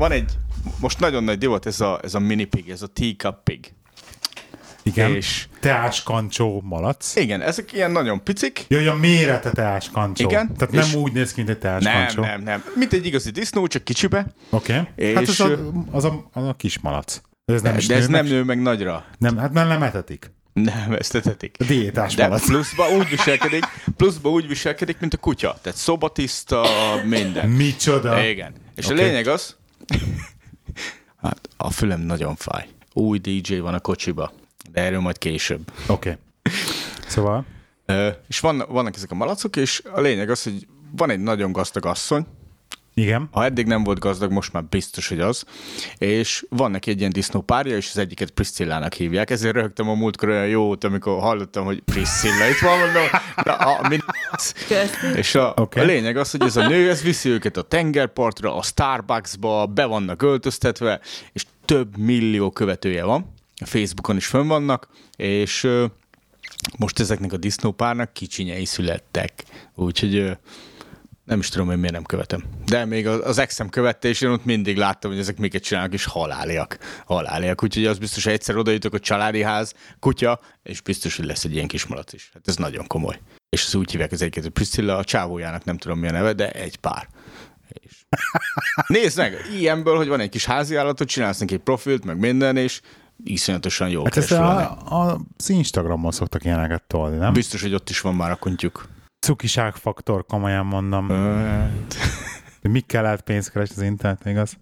Van, egy, most nagyon nagy divat ez a, ez a mini pig, ez a teacup pig. Igen. És- Teáskancsó malac. Igen, ezek ilyen nagyon picik. Jaj, a mérete teáskancsó. Igen, Tehát és- nem úgy néz ki, mint egy Nem, teáskancsó. nem, nem. Mint egy igazi disznó, csak kicsibe. Oké. Okay. És- Hát az a, az, a, az a kis malac. Ez nem is De ez nem nő meg nagyra. nem, hát nem, nem etetik. Nem, ezt tetetik. A diétás De malac. pluszba úgy viselkedik, pluszba úgy viselkedik, mint a kutya. Tehát szobatiszta, minden. Micsoda. Igen. És Oké. a lényeg az, hát a fülem nagyon fáj. Új DJ van a kocsiba, de erről majd később. Oké. Okay. Szóval, Ö, és van, vannak ezek a malacok, és a lényeg az, hogy van egy nagyon gazdag asszony, igen. ha eddig nem volt gazdag, most már biztos, hogy az, és van neki egy ilyen disznó párja, és az egyiket Priscillának hívják, ezért röhögtem a múltkor olyan jót, amikor hallottam, hogy Priscilla itt van, mondom, na, a, mi, és a, Oké. okay. a lényeg az, hogy ez a nő, ez viszi őket a tengerpartra, a Starbucksba, be vannak öltöztetve, és több millió követője van, a Facebookon is fönn vannak, és most ezeknek a disznópárnak kicsinyei születtek, úgyhogy nem is tudom, hogy miért nem követem. De még az, exem követte, és én ott mindig láttam, hogy ezek miket csinálnak, és haláliak. Haláliak. Úgyhogy az biztos, hogy egyszer odajutok a családi ház, kutya, és biztos, hogy lesz egy ilyen kis malac is. Hát ez nagyon komoly. És az úgy hívják az egyiket, hogy Priscilla, a csávójának nem tudom mi a neve, de egy pár. És... Nézd meg, ilyenből, hogy van egy kis házi állatot, csinálsz neki egy profilt, meg minden, és iszonyatosan jó Hát ezt a, a, az Instagramon szoktak ilyeneket tolni, nem? Biztos, hogy ott is van már a kutyuk. Cukiság faktor, komolyan mondom. Hogy mikkel lehet pénzt keresni az internet, igaz?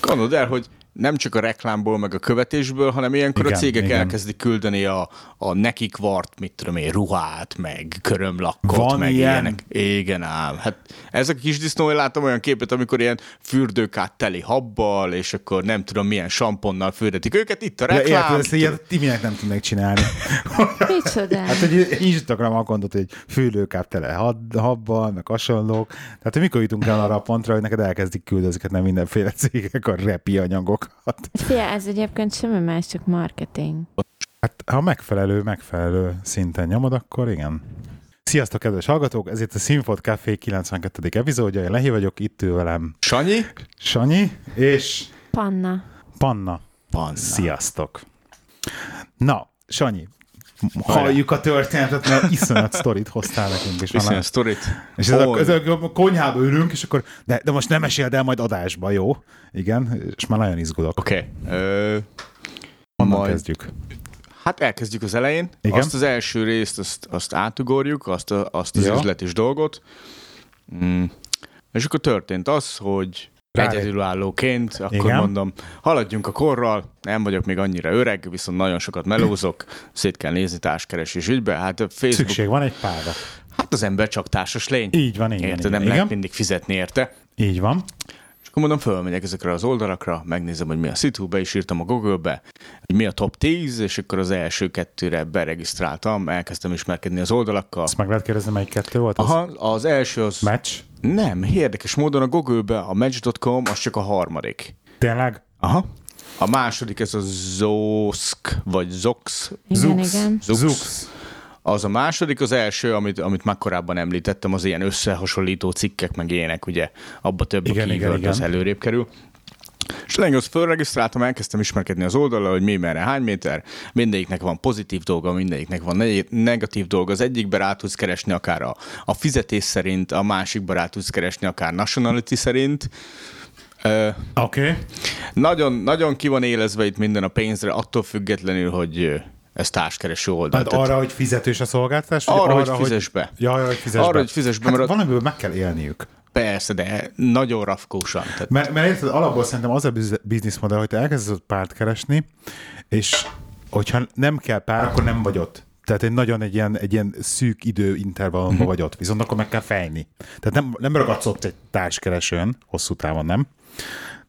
Gondold el, hogy nem csak a reklámból, meg a követésből, hanem ilyenkor Igen, a cégek igen. elkezdik küldeni a, a nekik vart, mit tudom én, ruhát, meg körömlakkot, Van meg ilyen? ilyenek. Igen ám. Hát ezek a kis disznó, én láttam olyan képet, amikor ilyen fürdőkát teli habbal, és akkor nem tudom milyen samponnal fürdetik őket. Itt a De érted, reklám. ezt ilyet ti minek nem tudnak csinálni. Micsoda? Hát, hogy Instagram akondot, hogy fülőkáp tele habbal, meg hasonlók. Tehát, hogy mikor jutunk el arra a pontra, hogy neked elkezdik küldözgetni nem mindenféle cégek a repi anyagokat. Fia, ez egyébként semmi más, csak marketing. Hát, ha megfelelő, megfelelő szinten nyomod, akkor igen. Sziasztok, kedves hallgatók! Ez itt a Sinfot Café 92. epizódja. Én Lehi vagyok, itt ül velem Sanyi? Sanyi és Panna. Panna. Panna. Sziasztok! Na, Sanyi, halljuk a történetet, mert iszonyat sztorit hoztál nekünk. És, a a, sztorit. és ez a, ez a konyhába ülünk, és akkor, de, de most nem meséld el majd adásba, jó? Igen, és már nagyon izgulok. Oké. Okay. Honnan majd- kezdjük? Hát elkezdjük az elején. Igen. Azt az első részt, azt, azt átugorjuk, azt, a, azt az Ja. üzletis dolgot. Mm. És akkor történt az, hogy Rá- egyedülállóként, akkor Igen. Mondom, haladjunk a korral, nem vagyok még annyira öreg, viszont nagyon sokat melózok, szét kell nézni társkeresés ügybe. Hát a Facebook, Szükség van egy párra. hát az ember csak társas lény. Így van, így van, így nem lehet mindig fizetni érte. Így van. És akkor mondom, fölmegyek ezekre az oldalakra, megnézem, hogy mi a szitu, be is írtam a Google-be, hogy mi a top 10, és akkor az első kettőre beregisztráltam, elkezdtem ismerkedni az oldalakkal. Azt meg lehet kérdezni, melyik kettő volt? Az Aha, az első az... Match? Nem, érdekes módon a Google-be a Match.com az csak a harmadik. Tényleg? Aha. A második ez a Zosk, vagy Zox. Igen, Zux. igen. Zux. Zux. Az a második, az első, amit, amit már korábban említettem, az ilyen összehasonlító cikkek, meg ilyenek, ugye abba több Igen, a igen, keyword, az igen. előrébb kerül. És az fölregisztráltam, elkezdtem ismerkedni az oldalra, hogy mi, merre, hány méter. Mindegyiknek van pozitív dolga, mindegyiknek van ne- negatív dolga. Az egyikbe rá tudsz keresni akár a, a fizetés szerint, a másikba rá tudsz keresni akár nationality szerint. Oké. Okay. nagyon, nagyon ki van élezve itt minden a pénzre, attól függetlenül, hogy ez társkereső oldal. Hát Tehát arra, hogy fizetős a szolgáltatás? vagy arra, hogy fizess be. Ja, arra, hogy fizess Arra, be. hogy fizess be, hát mert- valamiből meg kell élniük. Persze, de nagyon rafkósan. Tehát Mert, mert érted, alapból szerintem az a biz- bizniszmodell, hogy te elkezdesz párt keresni, és hogyha nem kell pár, akkor nem vagy ott. Tehát egy nagyon egy ilyen, egy ilyen szűk időintervallumban Mhm. vagy ott, viszont akkor meg kell fejni. Tehát nem, nem ragadsz ott egy társkeresőn, hosszú távon nem.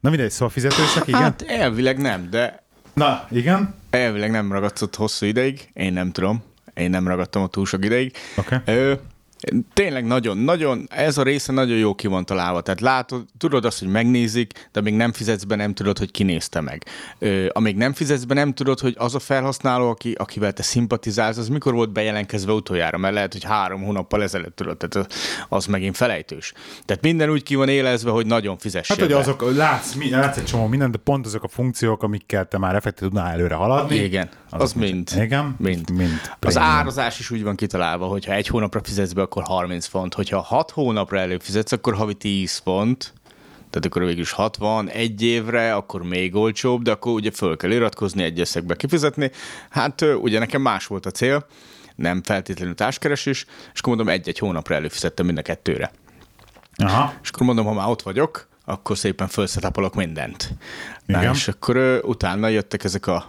Na mindegy, szóval fizetősek, igen? Hát elvileg nem, de Na, igen? elvileg nem ragadsz ott hosszú ideig. Én nem tudom. Én nem ragadtam ott túl sok ideig. Oké. Ö, Tényleg nagyon, nagyon, ez a része nagyon jó ki van találva. Tehát látod, tudod azt, hogy megnézik, de még nem fizetsz be, nem tudod, hogy kinézte meg. Ö, amíg nem fizetsz be, nem tudod, hogy az a felhasználó, aki, akivel te szimpatizálsz, az mikor volt bejelentkezve utoljára, mert lehet, hogy három hónappal ezelőtt tudod, tehát az megint felejtős. Tehát minden úgy ki van élezve, hogy nagyon fizessél Hát, hogy azok, látsz, mi, látsz egy csomó mindent, de pont azok a funkciók, amikkel te már effektív tudnál előre haladni. Igen, az azok mind. Igen, Mind. mind Az árazás is úgy van kitalálva, hogy ha egy hónapra fizetsz be, akkor 30 font, hogyha 6 hónapra előfizetsz, akkor havi 10 font, tehát akkor végül is 60, egy évre, akkor még olcsóbb, de akkor ugye föl kell iratkozni, egy összegbe kifizetni. Hát ugye nekem más volt a cél, nem feltétlenül társkeresés, és akkor mondom, egy-egy hónapra előfizettem mind a kettőre. Aha. És akkor mondom, ha már ott vagyok, akkor szépen felszetapolok mindent. Na, Igen. és akkor utána jöttek ezek a,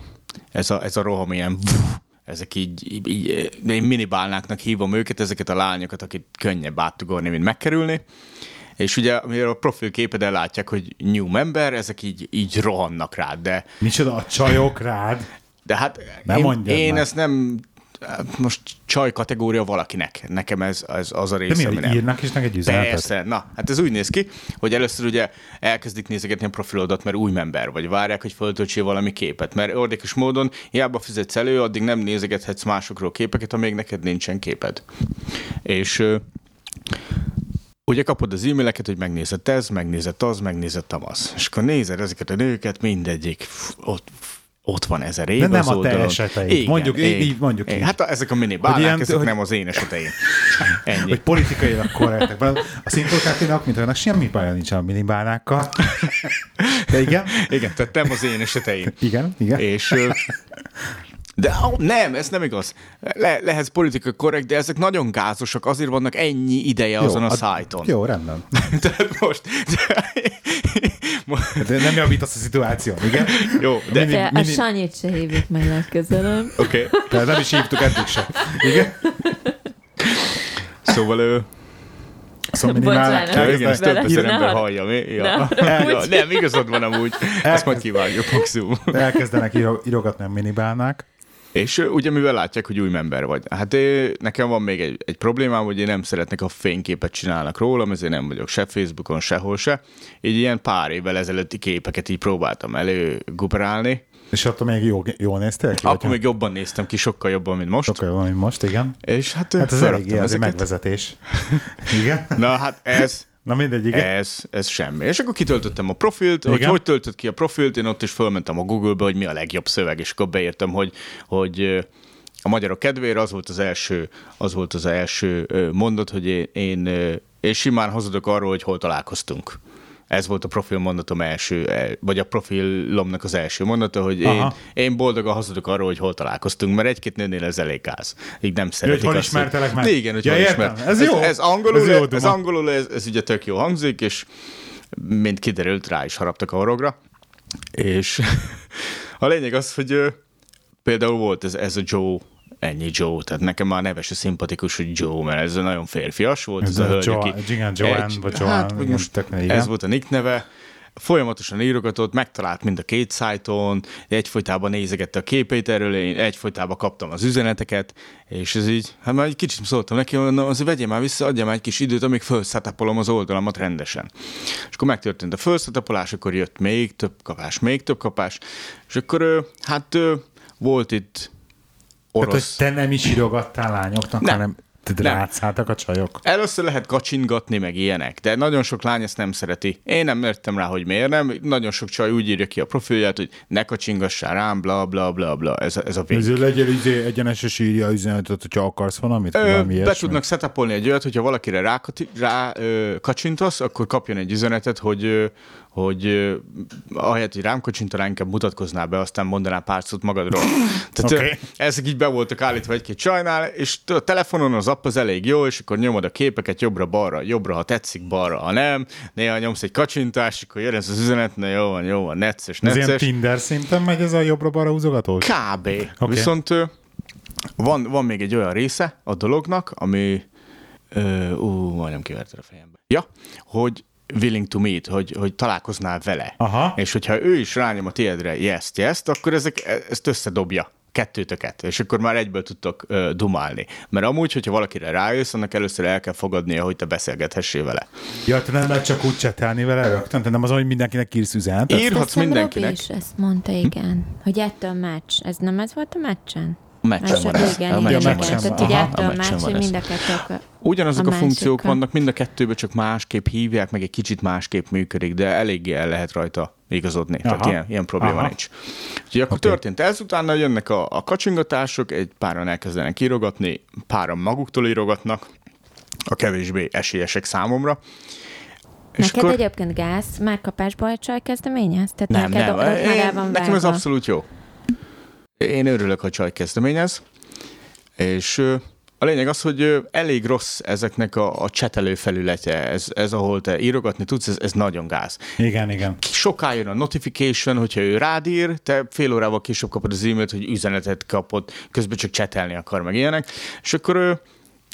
ez a, ez a roham ilyen ezek így, így, így, én minibálnáknak hívom őket, ezeket a lányokat, akit könnyebb áttugorni, mint megkerülni. És ugye, amire a profilképeden látják, hogy new member, ezek így, így rohannak rád, de, Micsoda a csajok rád. de hát Ne én, én már. ezt nem, most csaj kategória valakinek. Nekem ez, ez az a De része, mi, ami hogy nem. írnak is neked egy üzenetet? Persze, na, hát ez úgy néz ki, hogy először ugye elkezdik nézegetni a profilodat, mert új member vagy, várják, hogy föltöltsél valami képet, mert érdekes módon hiába fizetsz elő, addig nem nézegethetsz másokról képeket, amíg neked nincsen képed. És ugye kapod az e-maileket, hogy megnézett ez, megnézett az, megnézett amaz. És akkor nézed ezeket a nőket, mindegyik ott, ott van ezer év De nem az a te eseteid. Mondjuk így- így mondjuk így. Hát a- ezek a minibálnák, ilyen- ezek hogy- nem az én eseteim. Ennyi. Hogy politikailag korrektek. A szintolkátinak, mint olyannak semmi baja nincs a minibánákkal. De igen, Igen, tehát nem az én eseteim. igen, igen. És, de ó, nem, ez nem igaz. Le, lehetsz politika korrekt, de ezek nagyon gázosak, azért vannak ennyi ideje azon a ad- szájton. Jó, rendben. Tehát most... De nem javítasz a szituáción, igen? Jó, de... Mindig- De a mindig- Sanyit se hívjuk meg legközelebb. Oké. Okay. De nem is hívtuk eddig se. Igen? Szóval ő... Szóval Bocsánat. Ja, igen, ezt több ezer ember hallja. Mi? Ja. Ne Ja, nem, igazad van amúgy. Ezt majd kivágjuk maximum. Elkezdenek íro- írogatni a minibánák. És ugye mivel látják, hogy új member vagy. Hát ö, nekem van még egy, egy problémám, hogy én nem szeretnek, a fényképet csinálnak rólam, ezért nem vagyok se Facebookon, sehol se. Így ilyen pár évvel ezelőtti képeket így próbáltam előgubrálni. És attól még jó, jól néztél ki? Akkor még jobban néztem ki, sokkal jobban, mint most. Sokkal jobban, mint most, igen. És hát, Hát ez eléggé az egy megvezetés. Igen? Na hát ez, Na mindegy, igen. ez, ez semmi. És akkor kitöltöttem a profilt, hogy Igen. hogy töltött ki a profilt, én ott is fölmentem a Google-be, hogy mi a legjobb szöveg, és akkor beírtam, hogy, hogy a magyarok kedvére az volt az első, az volt az első mondat, hogy én, én, én simán hazudok arról, hogy hol találkoztunk. Ez volt a profil mondatom első, eh, vagy a profilomnak az első mondata, hogy én, én boldogan hazudok arról, hogy hol találkoztunk, mert egy-két nőnél ez elég gáz. Így nem szeretik hol azt, ismertelek meg? Igen, hogy Ja, hol ismert. Ez jó. Ez, angolul, Ez ez, jó ez, angolul ez, ez ugye tök jó hangzik, és mint kiderült, rá is haraptak a horogra. És a lényeg az, hogy például volt ez, ez a Joe, ennyi Joe, tehát nekem már neves a szimpatikus, hogy Joe, mert ez nagyon férfias volt, ez, Ez a a hölgy, Jo- aki... igen, Joanne, egy- vagy Joanne, hát, igen, most tök igen. ez volt a nick neve, folyamatosan írogatott, megtalált mind a két szájton, egyfolytában nézegette a képeit erről, én egyfolytában kaptam az üzeneteket, és ez így, hát már egy kicsit szóltam neki, mondom, azért vegye már vissza, adja már egy kis időt, amíg felszetapolom az oldalamat rendesen. És akkor megtörtént a felszetapolás, akkor jött még több kapás, még több kapás, és akkor hát volt itt Tehát, hogy orosz. te nem is írogattál lányoknak, Nem. hanem te Nem. rácáltak a csajok. Először lehet kacsingatni, meg ilyenek, de nagyon sok lány ezt nem szereti. Én nem értem rá, hogy miért nem. Nagyon sok csaj úgy írja ki a profilját, hogy ne kacsingassál rám, bla bla bla bla. Ez a, ez a vég. Ezért legyen izé, egyeneses írja a üzenetet, hogyha akarsz valamit, Ö, valami be tudnak setupolni egy olyat, hogyha valakire rá, rá ö, kacsintasz, akkor kapjon egy üzenetet, hogy, ö, hogy ahelyett, hogy rám kacsintanál, inkább mutatkoznál be, aztán mondanál pár szót magadról. Tehát okay. ezek így be voltak állítva egy-két csajnál, és a telefonon az app az elég jó, és akkor nyomod a képeket jobbra-balra, jobbra, ha tetszik, balra, ha nem. Néha nyomsz egy kacsintást, akkor jön ez az üzenet, na jó van, jó van, necces, Ez ilyen necces. Tinder szinten megy ez a jobbra-balra húzogatós? Kb. Okay. Viszont van, van még egy olyan része a dolognak, ami ú, majdnem kiverted a fejembe. Ja, hogy willing to meet, hogy, hogy találkoznál vele. Aha. És hogyha ő is rányom a tiédre yes yes akkor ezek, ezt összedobja. kettőtöket, és akkor már egyből tudtok ö, dumálni. Mert amúgy, hogyha valakire rájössz, annak először el kell fogadnia, hogy te beszélgethessél vele. Ja, te nem lehet csak úgy csetelni vele rögtön, te nem az, hogy mindenkinek írsz üzenetet? Írhatsz mindenkinek. Robi is ezt mondta, igen. Hogy ettől meccs. Ez nem ez volt a meccsen? A meccsen Az- van ez. Igen, A Tehát, van. a meccs, hogy mind a kettő Ugyanazok a, a funkciók vannak, mind a kettőben csak másképp hívják, meg egy kicsit másképp működik, de eléggé el lehet rajta igazodni. Aha. Tehát ilyen, ilyen probléma Aha. nincs. Úgyhogy akkor Oké. történt ez, utána jönnek a, a kacsingatások, egy páran elkezdenek írogatni, páran maguktól írogatnak, a kevésbé esélyesek számomra. És Neked egyébként gáz már csaj kezdeményez? Tehát Nem, neked nem. Én, van nekem ez abszolút jó. Én örülök, ha csaj kezdeményez, és a lényeg az, hogy elég rossz ezeknek a, a csetelő felülete, ez, ez ahol te írogatni tudsz, ez, ez nagyon gáz. Igen, igen. Soká jön a notification, hogyha ő rád ír, te fél órával később kapod az e-mailt, hogy üzenetet kapott, közben csak csetelni akar, meg ilyenek, és akkor ő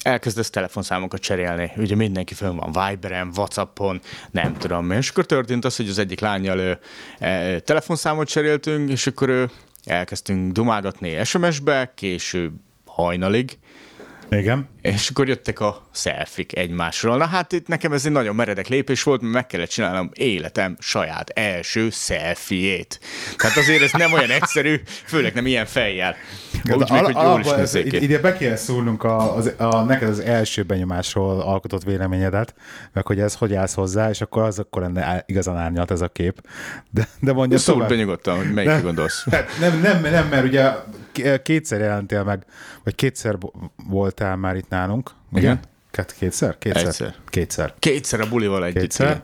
elkezdesz telefonszámokat cserélni. Ugye mindenki fönn van Viberen, Whatsappon, nem tudom mi. És akkor történt az, hogy az egyik lányjal ő, e, telefonszámot cseréltünk, és akkor ő, elkezdtünk dumálgatni SMS-be, később hajnalig, Igen. és akkor jöttek a szelfik egymásról. Na hát itt nekem ez egy nagyon meredek lépés volt, mert meg kellett csinálnom életem saját első szelfiét. Tehát azért ez nem olyan egyszerű, főleg nem ilyen fejjel. Úgy még, hogy jól is ez- ide, be kell szólnunk a, az, a, neked az első benyomásról alkotott véleményedet, meg hogy ez hogy állsz hozzá, és akkor az akkor lenne igazán árnyalt ez a kép. De, de mondja Szóval tovább. be nyugodtan, hogy melyikre Nem. gondolsz. Hát Nem, nem, nem, mert ugye kétszer jelentél meg, vagy kétszer voltál már itt nálunk. ugye? Igen. Két, kétszer? Kétszer. Egyszer. Kétszer. Kétszer a bulival együtt. Kétszer. igen.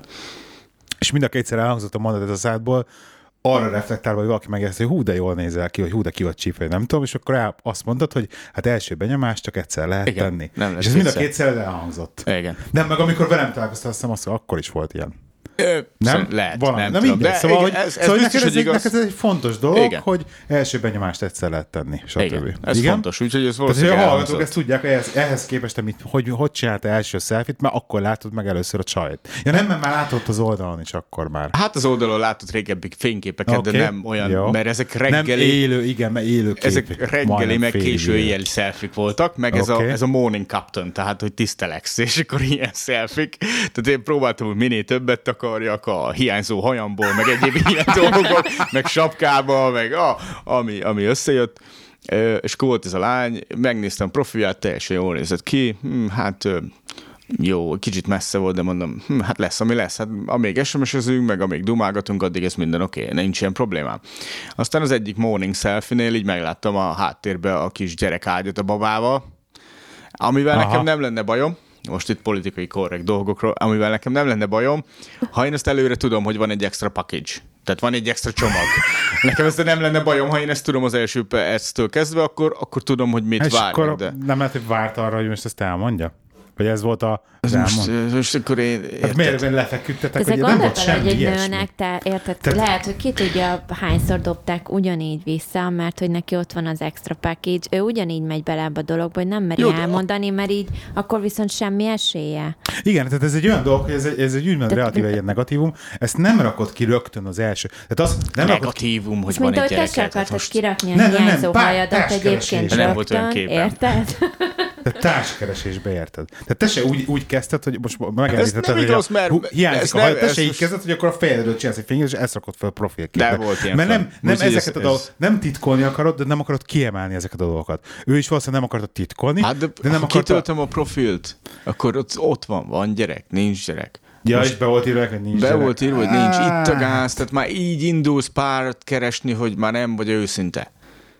És mind a kétszer elhangzott a mondat az szádból, arra reflektálva, hogy valaki megérzi, hogy hú, de jól nézel ki, vagy hú, de ki vagy csípő, nem tudom, és akkor el, azt mondtad, hogy hát első benyomás csak egyszer lehet Igen, tenni. nem és ez mind a kétszer. kétszer elhangzott. Igen. Nem, meg amikor velem találkoztál, azt hiszem, azt akkor is volt ilyen. Ö, Nem? szerint Lehet, Valami. nem Na tudom. mindegy. De szóval, igen, hogy, ez, ez szóval biztos, neked, ez, igaz. neked ez egy fontos dolog, Igen. hogy első benyomást egyszer lehet tenni, stb. Igen, ez Igen? fontos, úgyhogy ez Tehát, hogy a valószínűleg hallgatók ezt tudják, hogy ehhez, ehhez képest, te mit, hogy, hogy csinálta első szelfit, mert akkor látod meg először a csajt. Ja nem, mert már látod az oldalon is akkor már. Hát az oldalon látod régebbi fényképeket, Oké, de nem olyan, jó. mert ezek Nem reggeli, élő, igen, mert élő kép. ezek reggeli, meg késő éjjeli szelfik voltak, meg ez, a, ez a morning captain, tehát hogy tiszteleksz, és akkor ilyen szelfik. Tehát én próbáltam, hogy minél többet takarjak a hiányzó hajamból, meg egyéb ilyen dolgok, meg sapkába, meg a, ami, ami összejött. És akkor volt ez a lány, megnéztem profilját, teljesen jól nézett ki, Hm, hát jó, kicsit messze volt, de mondom, hm, hát lesz, ami lesz. Hát amíg SMS-ezünk, meg amíg dumálgatunk, addig ez minden oké, okay, nincs ilyen problémám. Aztán az egyik morning selfie-nél így megláttam a háttérbe a kis gyerek ágyat a babával, amivel. Aha. nekem nem lenne bajom, most itt politikai korrekt dolgokról, amivel nekem nem lenne bajom, ha én ezt előre tudom, hogy van egy extra package. Tehát van egy extra csomag. Nekem ez nem lenne bajom, ha én ezt tudom az első perctől kezdve, akkor, akkor tudom, hogy mit akkor De... nem lehet, hogy várt arra, hogy most ezt elmondja? Vagy ez volt a... Ez most, most akkor én... Hát érted? miért miért lefeküdtetek, Ezek hogy nem volt semmi egy ilyesmi? nőnek, te érted, Tehát- lehet, hogy ki tudja, hányszor dobták ugyanígy vissza, mert hogy neki ott van az extra package, ő ugyanígy megy bele ebbe a dologba, hogy nem meri Jó, elmondani, mert így akkor viszont semmi esélye. Igen, tehát ez egy olyan dolog, hogy ez egy, ez egy úgymond relatíve ilyen negatívum, ezt nem rakod ki rögtön az első. Tehát az nem Negatívum, hogy van mint egy ahogy te se gyereket. akartad kirakni a Nem, nem, nem, hiányzó hajadat egyébként rögtön, érted? Tehát társkeresésbe érted. Tehát te se úgy, úgy kezdted, hogy most megemlítetted, nem hogy igaz, a, mert hú, hiányzik a nem- te se így most- kezded, hogy akkor a fejedről csinálsz egy fényet, és ezt rakod fel a profilképbe. De volt ilyen Mert nem, nem Úgyhogy ez- ezeket a dolgokat, nem titkolni akarod, de nem akarod kiemelni ezeket a dolgokat. Ő is valószínűleg nem akarta titkolni, Hát de, de nem ha akarta... kitöltöm a profilt, akkor ott, ott van, van gyerek, nincs gyerek. Ja, és be volt írva, hogy nincs Be gyerek. volt írva, hogy nincs itt a gáz, tehát már így indulsz párt keresni, hogy már nem vagy őszinte.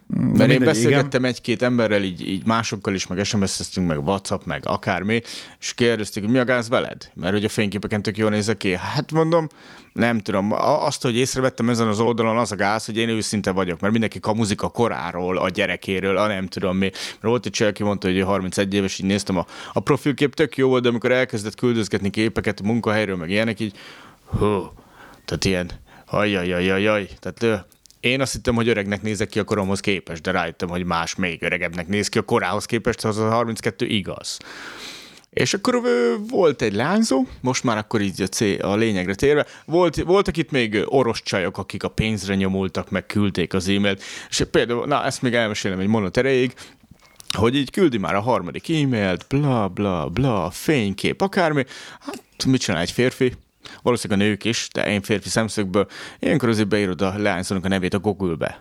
Mert én beszélgettem egy-két emberrel, így, így másokkal is, meg SMS-eztünk, meg WhatsApp, meg akármi, és kérdezték, hogy mi a gáz veled? Mert hogy a fényképeken tök jól nézek ki. Hát mondom, nem tudom, azt, hogy észrevettem ezen az oldalon, az a gáz, hogy én őszinte vagyok, mert mindenki a koráról, a gyerekéről, a nem tudom mi. Mert volt egy csaj, aki mondta, hogy ő 31 éves, így néztem a, a profilkép tök jó volt, de amikor elkezdett küldözgetni képeket a munkahelyről, meg ilyenek, így hú, tehát ilyen, ajajajajaj, tehát én azt hittem, hogy öregnek nézek ki a koromhoz képest, de rájöttem, hogy más még öregebbnek néz ki a korához képest, az a 32 igaz. És akkor volt egy lányzó, most már akkor így a, cél, a lényegre térve, volt, voltak itt még orosz csajok, akik a pénzre nyomultak, meg küldték az e-mailt, és például, na ezt még elmesélem egy mondat erejéig, hogy így küldi már a harmadik e-mailt, bla bla bla, fénykép, akármi, hát mit csinál egy férfi? Valószínűleg a nők is, de én férfi szemszögből, ilyenkor azért beírod a leányzónak a nevét a Google-be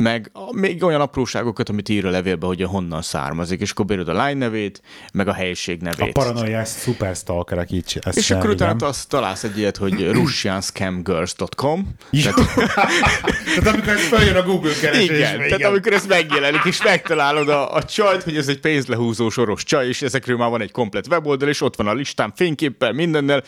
meg még olyan apróságokat, amit ír a levélbe, hogy honnan származik, és akkor a lány nevét, meg a helyiség nevét. A paranoiás szuperstalkerek így ezt és akkor igen. utána azt találsz egy ilyet, hogy russianscamgirls.com. Jó. Tehát amikor ez feljön a Google keresésbe. Igen, tehát amikor ez megjelenik, és megtalálod a, a csajt, hogy ez egy pénzlehúzó soros csaj, és ezekről már van egy komplet weboldal, és ott van a listán fényképpel, mindennel,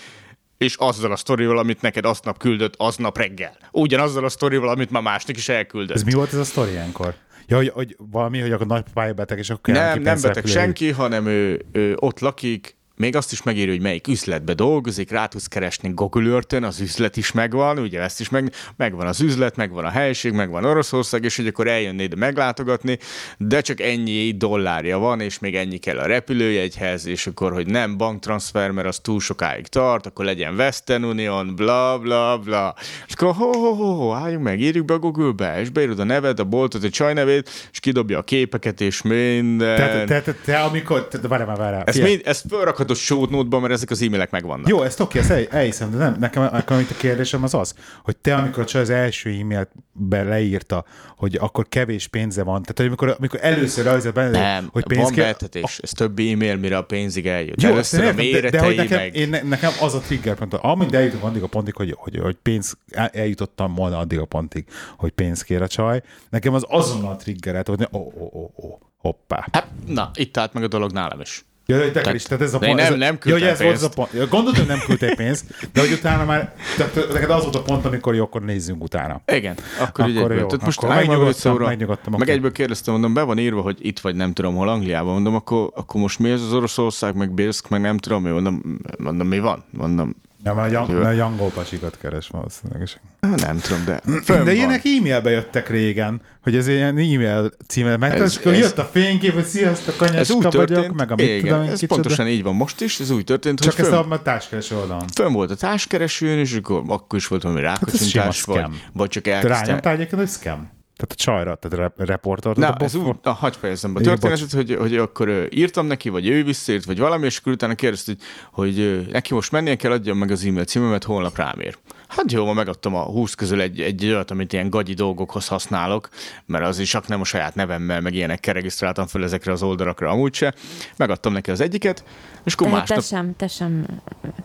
és azzal a sztorival, amit neked aznap küldött, aznap reggel. Ugyanazzal a sztorival, amit már másnak is elküldött. Ez mi volt ez a sztori ilyenkor? Ja, hogy, hogy valami, hogy akkor nagy pályabeteg, és akkor nem, nem beteg senki, hanem ő, ő ott lakik, még azt is megírja, hogy melyik üzletbe dolgozik, rá tudsz keresni Google Earth-en, az üzlet is megvan, ugye ezt is meg, megvan az üzlet, megvan a helység, megvan Oroszország, és hogy akkor eljönné ide meglátogatni, de csak ennyi dollárja van, és még ennyi kell a repülőjegyhez, és akkor, hogy nem banktranszfer, mert az túl sokáig tart, akkor legyen Western Union, bla bla bla. És akkor ho, ho, ho, ho álljunk meg, írjuk be a Google-be, és beírod a neved, a boltot, a csaj nevét, és kidobja a képeket, és minden. Tehát te, te, te, amikor... Te, várjál már, várjál. Ezt, mind, ezt fölrakhatod show note mert ezek az e-mailek megvannak. Jó, ezt oké, ezt el, elhiszem, de nem, nekem, nekem itt a kérdésem az az, hogy te, amikor a az első e-mailbe leírta, hogy akkor kevés pénze van, tehát hogy amikor, amikor először rajzolt benne, Nem, hogy van pénz kell, betetés, ez több e-mail, mire a pénzig eljut. Jó, Először a ezt értem, de, de, méretei, hogy nekem, meg... én, ne- nekem az a trigger pont, amíg eljutok addig a pontig, hogy, hogy, hogy pénz, el- eljutottam volna addig a pontig, hogy pénz kér a csaj, nekem az azonnal triggeret, hogy ó, ó, ó, ó, hoppá. Hát, na, itt állt meg a dolog nálam is. Ja, hogy te is, tehát ez a pont. nem- nem ja, hogy ez volt az a pénzt. pont. Ja, gondoltam, hogy nem küldtél pénzt, de hogy utána már, tehát neked az volt a pont, amikor jó, akkor nézzünk utána. Igen, akkor, Akkor jó, Tehát most akkor megnyugodtam, szóra, megnyugodtam, meg egyből kérdeztem, mondom, be van írva, hogy itt vagy nem tudom hol, Angliában, mondom, akkor, akkor most mi ez az Oroszország, meg Bészk, meg nem tudom, mi mondom, mondom, mi van? Mondom, Ja, mert yang, mert a angol pasikat keres valószínűleg. és- nem tudom, de fönn De van. ilyenek e-mailbe jöttek régen, hogy ez ilyen e-mail címmel, meg Ez- ez, akkor ez- jött a fénykép, hogy sziasztok, Ez anyaska vagyok, történt, meg a mit igen, tudom ez kicsoda. pontosan így van most is, ez úgy történt, Csak hogy ezt fönn, a társkereső oldalon. fönn volt a társkeresőn, és akkor, akkor is volt valami ez rákacintás, sima vagy, vagy csak Te elkezdte. rányomtál egyébként, hogy scam? Tehát a csajra, tehát a reportort. Na, a ez úgy, na, hagyd fejezzem be a történetet, hogy, hogy akkor írtam neki, vagy ő visszaírt, vagy valami, és akkor utána kérdezte, hogy, hogy neki most mennie kell, adjam meg az e-mail címemet, holnap rám ér. Hát jó, ma megadtam a 20 közül egy, egy olyat, amit ilyen gagyi dolgokhoz használok, mert az is csak nem a saját nevemmel, meg ilyenekkel regisztráltam fel ezekre az oldalakra amúgy se. Megadtam neki az egyiket, és akkor Tehát te másnap... sem, te sem,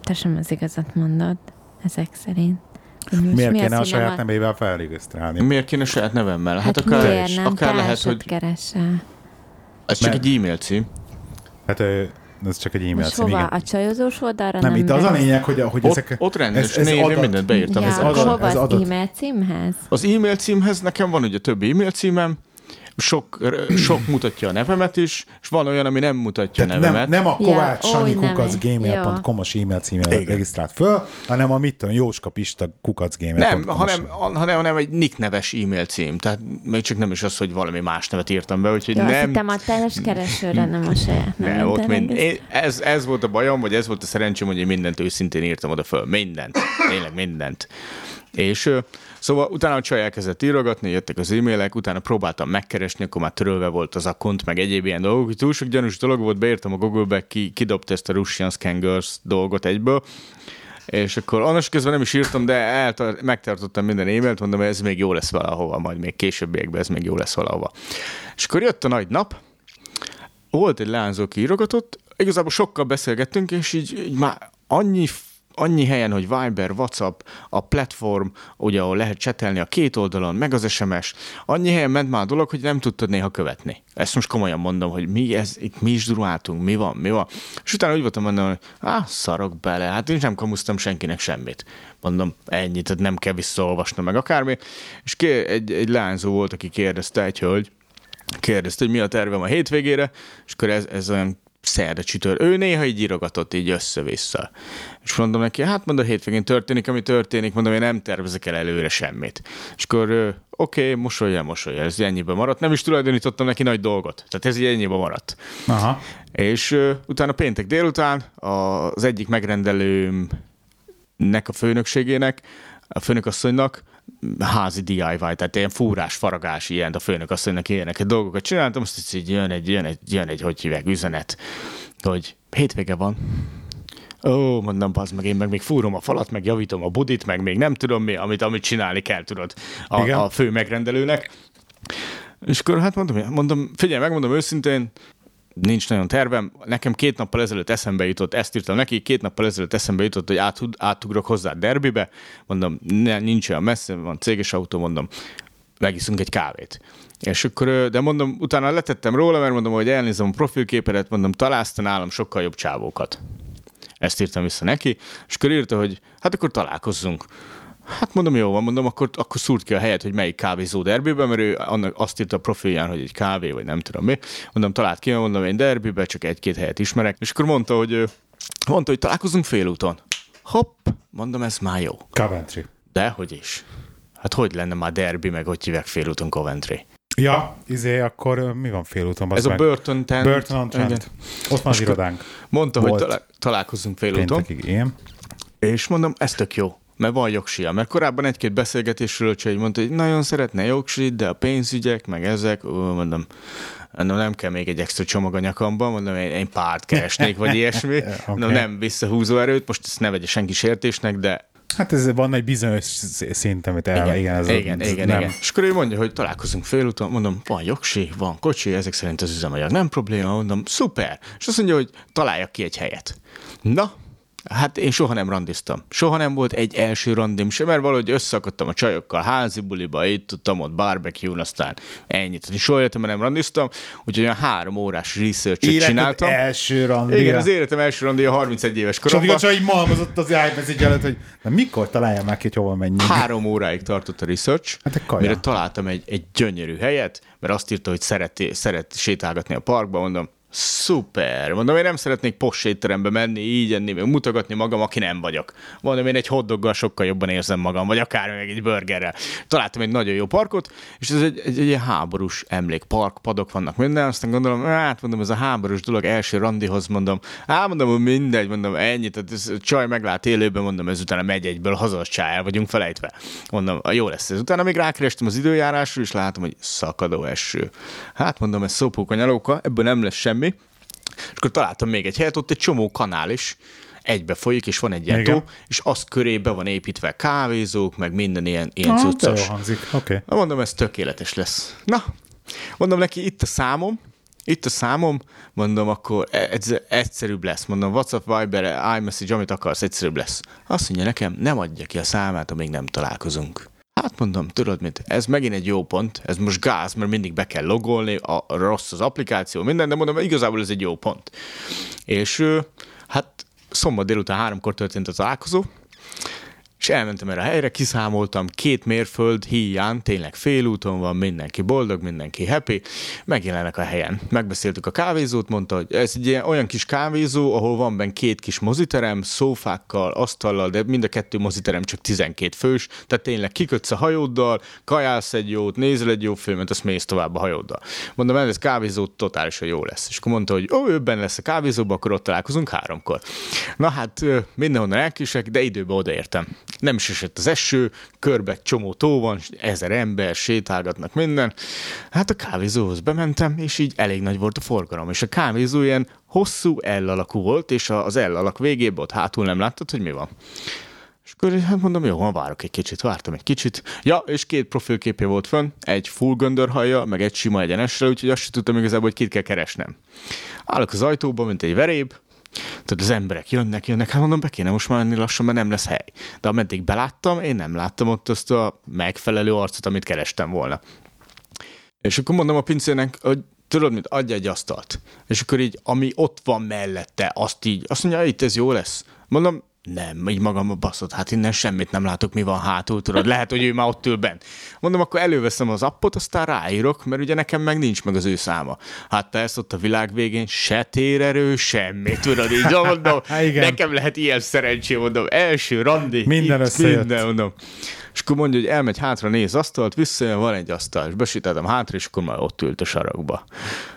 te sem az igazat mondod, ezek szerint. Miért mi kéne a nem saját nevével felregisztrálni? Miért kéne saját nevemmel? Hát, Hát akár, miért nem akár lehet, hogy keresel? ez csak Mert- egy e-mail cím. Hát ez csak egy e-mail Most cím, hova? igen. A csajozós oldalra Nem, itt az a lényeg, hogy, hogy Ott, ezek... ott rendes ez- ez név, adat. mindent beírtam. Ja, ez adat- hova ez az adat. e-mail címhez? Az e-mail címhez nekem van ugye több e-mail címem, sok, sok mutatja a nevemet is, és van olyan, ami nem mutatja a nevemet. nem, nem a Ja, Kovács ó, Sanyi nem kukac gmail.com-os e-mail címre regisztrált föl, hanem a mit tudom, Jóska Pista kukac gmail.com. nem, hanem, hanem, hanem egy nick neves e-mail cím. Tehát még csak nem is az, hogy valami más nevet írtam be, úgyhogy Jó, nem... hittem a teljes keresőre, nem a saját Ne, nevedet ott mind, én, ez, ez volt a bajom, vagy ez volt a szerencsém, hogy én mindent őszintén írtam oda föl. Mindent. Tényleg mindent. És szóval utána a csaj elkezdett írogatni, jöttek az e-mailek, utána próbáltam megkeresni, akkor már törölve volt az akont, meg egyéb ilyen dolgok. Túl sok gyanús dolog volt, beírtam a Google-be, ki, kidobta ezt a Russian Scangers dolgot egyből, és akkor annak közben nem is írtam, de eltar- megtartottam minden e-mailt, mondom, hogy ez még jó lesz valahova, majd még későbbiekben ez még jó lesz valahova. És akkor jött a nagy nap, volt egy leányzó, aki igazából sokkal beszélgettünk, és így, így már annyi, annyi helyen, hogy Viber, WhatsApp, a platform, ugye, ahol lehet csetelni a két oldalon, meg az SMS, annyi helyen ment már a dolog, hogy nem tudtad néha követni. Ezt most komolyan mondom, hogy mi ez, itt mi is duráltunk, mi van, mi van. És utána úgy voltam mondom, hogy á, szarok bele, hát én nem kamusztam senkinek semmit. Mondom, ennyit, tehát nem kell visszaolvasnom meg akármi. És ké- egy, egy lányzó volt, aki kérdezte, egy hölgy, kérdezte, hogy mi a tervem a hétvégére, és akkor ez, ez olyan szerda csütör. Ő néha így írogatott így össze-vissza. És mondom neki, hát mondom, hétvégén történik, ami történik, mondom, én nem tervezek el előre semmit. És akkor oké, okay, mosolya, mosolya, ez ennyiben maradt. Nem is tulajdonítottam neki nagy dolgot. Tehát ez így ennyiben maradt. Aha. És ö, utána péntek délután az egyik megrendelőmnek a főnökségének, a főnökasszonynak házi DIY, tehát ilyen fúrás, faragás, ilyen a főnökasszonynak ilyeneket dolgokat csináltam, azt így jön egy, jön egy, jön egy, hogy hívják, üzenet, hogy hétvége van, Ó, mondom, az meg én meg még fúrom a falat, meg javítom a budit, meg még nem tudom mi, amit, amit csinálni kell, tudod, a, Igen. a fő megrendelőnek. És akkor hát mondom, mondom, figyelj, megmondom őszintén, nincs nagyon tervem. Nekem két nappal ezelőtt eszembe jutott, ezt írtam neki, két nappal ezelőtt eszembe jutott, hogy át, átugrok hozzá derbibe. Mondom, ne, nincs olyan messze, van céges autó, mondom, megiszunk egy kávét. És akkor, de mondom, utána letettem róla, mert mondom, hogy elnézem a profilképedet, mondom, találsz nálam sokkal jobb csávókat. Ezt írtam vissza neki, és akkor írta, hogy hát akkor találkozzunk. Hát mondom, jó van, mondom, akkor, akkor szúrt ki a helyet, hogy melyik kávézó derbibe, mert ő annak azt írta a profilján, hogy egy kávé, vagy nem tudom mi. Mondom, talált ki, mondom, én derbibe, csak egy-két helyet ismerek. És akkor mondta, hogy, mondta, hogy találkozunk félúton. Hopp, mondom, ez már jó. Coventry. De hogy is. Hát hogy lenne már derbi, meg hogy hívják félúton Coventry? Ja, izé, akkor mi van félúton? Ez a Burton Tent. Burton on Trent. Igen. Ott van az irodánk. Mondta, hogy Volt. talál, találkozunk félúton. Péntekig, én. És mondom, ez tök jó, mert van jogsia. Mert korábban egy-két beszélgetésről Csei mondta, hogy nagyon szeretne jogsit, de a pénzügyek, meg ezek, ó, mondom, mondom, nem kell még egy extra csomag a nyakamban, mondom, én, én párt keresnék, vagy ilyesmi. okay. Mondom, nem visszahúzó erőt, most ezt ne vegye senki sértésnek, de Hát ez van egy bizonyos szint, amit el, igen, igen, ez igen, ez igen, nem. igen. És akkor ő mondja, hogy találkozunk félúton, mondom, van jogsi, van kocsi, ezek szerint az üzemanyag nem probléma, mondom, szuper. És azt mondja, hogy találjak ki egy helyet. Na, Hát én soha nem randiztam. Soha nem volt egy első randim sem, mert valahogy összeakadtam a csajokkal házi buliba, itt tudtam ott barbecue aztán ennyit. Tehát soha életemben nem randiztam, úgyhogy olyan három órás research csináltam. első randja. Igen, az életem első randja 31 éves koromban. csaj így malmozott az iMessage előtt, hogy na mikor találjam már ki, hogy hova menjünk. Három óráig tartott a research, Hát mire találtam egy, egy gyönyörű helyet, mert azt írta, hogy szereti, szeret sétálgatni a parkba, mondom, szuper. Mondom, én nem szeretnék post étterembe menni, így enni, mutogatni magam, aki nem vagyok. Mondom, én egy hotdoggal sokkal jobban érzem magam, vagy akár meg egy burgerrel. Találtam egy nagyon jó parkot, és ez egy, egy, egy háborús emlék, park, padok vannak minden, aztán gondolom, hát mondom, ez a háborús dolog első randihoz mondom, hát mondom, mindegy, mondom, ennyi, tehát ez csaj meglát élőben, mondom, ez utána megy egyből haza, el vagyunk felejtve. Mondom, jó lesz ez. Utána még rákerestem az időjárásról, és látom, hogy szakadó eső. Hát mondom, ez szópóka nyalóka, ebből nem lesz semmi. És akkor találtam még egy helyet, ott egy csomó kanál is egybe folyik, és van egy ilyen Igen. tó, és az köré be van építve kávézók, meg minden ilyen, ilyen Ah, cuccos. hangzik. Oké. Okay. Mondom, ez tökéletes lesz. Na, mondom neki, itt a számom, itt a számom, mondom, akkor e- egyszerűbb lesz. Mondom, WhatsApp, Viber, iMessage, amit akarsz, egyszerűbb lesz. Azt mondja nekem, nem adja ki a számát, amíg nem találkozunk. Hát mondom, tudod mit, ez megint egy jó pont, ez most gáz, mert mindig be kell logolni, a rossz az applikáció, minden, de mondom, igazából ez egy jó pont. És hát szombat délután háromkor történt a találkozó, és elmentem erre a helyre, kiszámoltam, két mérföld híján, tényleg félúton van, mindenki boldog, mindenki happy, megjelenek a helyen. Megbeszéltük a kávézót, mondta, hogy ez egy ilyen, olyan kis kávézó, ahol van benne két kis moziterem, szófákkal, asztallal, de mind a kettő moziterem csak 12 fős, tehát tényleg kikötsz a hajóddal, kajálsz egy jót, nézel egy jó filmet, azt mész tovább a hajóddal. Mondom, ez kávézó totálisan jó lesz. És akkor mondta, hogy ó, őben lesz a kávézóban, akkor ott találkozunk háromkor. Na hát mindenhonnan elkések, de időben odaértem. Nem is esett az eső, körbe csomó tó van, ezer ember, sétálgatnak minden. Hát a kávézóhoz bementem, és így elég nagy volt a forgalom. És a kávézó ilyen hosszú L volt, és az L alak végében ott hátul nem láttad, hogy mi van. És akkor hát mondom, jó, van, várok egy kicsit, vártam egy kicsit. Ja, és két profilképje volt fönn, egy full göndörhajja, meg egy sima egyenesre, úgyhogy azt sem tudtam igazából, hogy kit kell keresnem. Állok az ajtóba, mint egy veréb, Tudod, az emberek jönnek, jönnek, hát mondom, be kéne most már menni lassan, mert nem lesz hely. De ameddig beláttam, én nem láttam ott azt a megfelelő arcot, amit kerestem volna. És akkor mondom a pincének, hogy tudod mit, adj egy asztalt. És akkor így, ami ott van mellette, azt így, azt mondja, itt ez jó lesz. Mondom, Nem, így magamba baszott, hát innen semmit nem látok, mi van hátul, tudod, lehet, hogy ő már ott ül bent. Mondom, akkor előveszem az appot, aztán ráírok, mert ugye nekem meg nincs meg az ő száma. Hát persze ott a világ végén se térerő, semmi, tudod, így mondom, Há, nekem lehet ilyen szerencsém, mondom, első randi, Minden itt összejött. minden, mondom. És akkor mondja, hogy elmegy hátra, néz asztalt, visszajön, van egy asztal, és besítettem hátra, és akkor már ott ült a sarokba.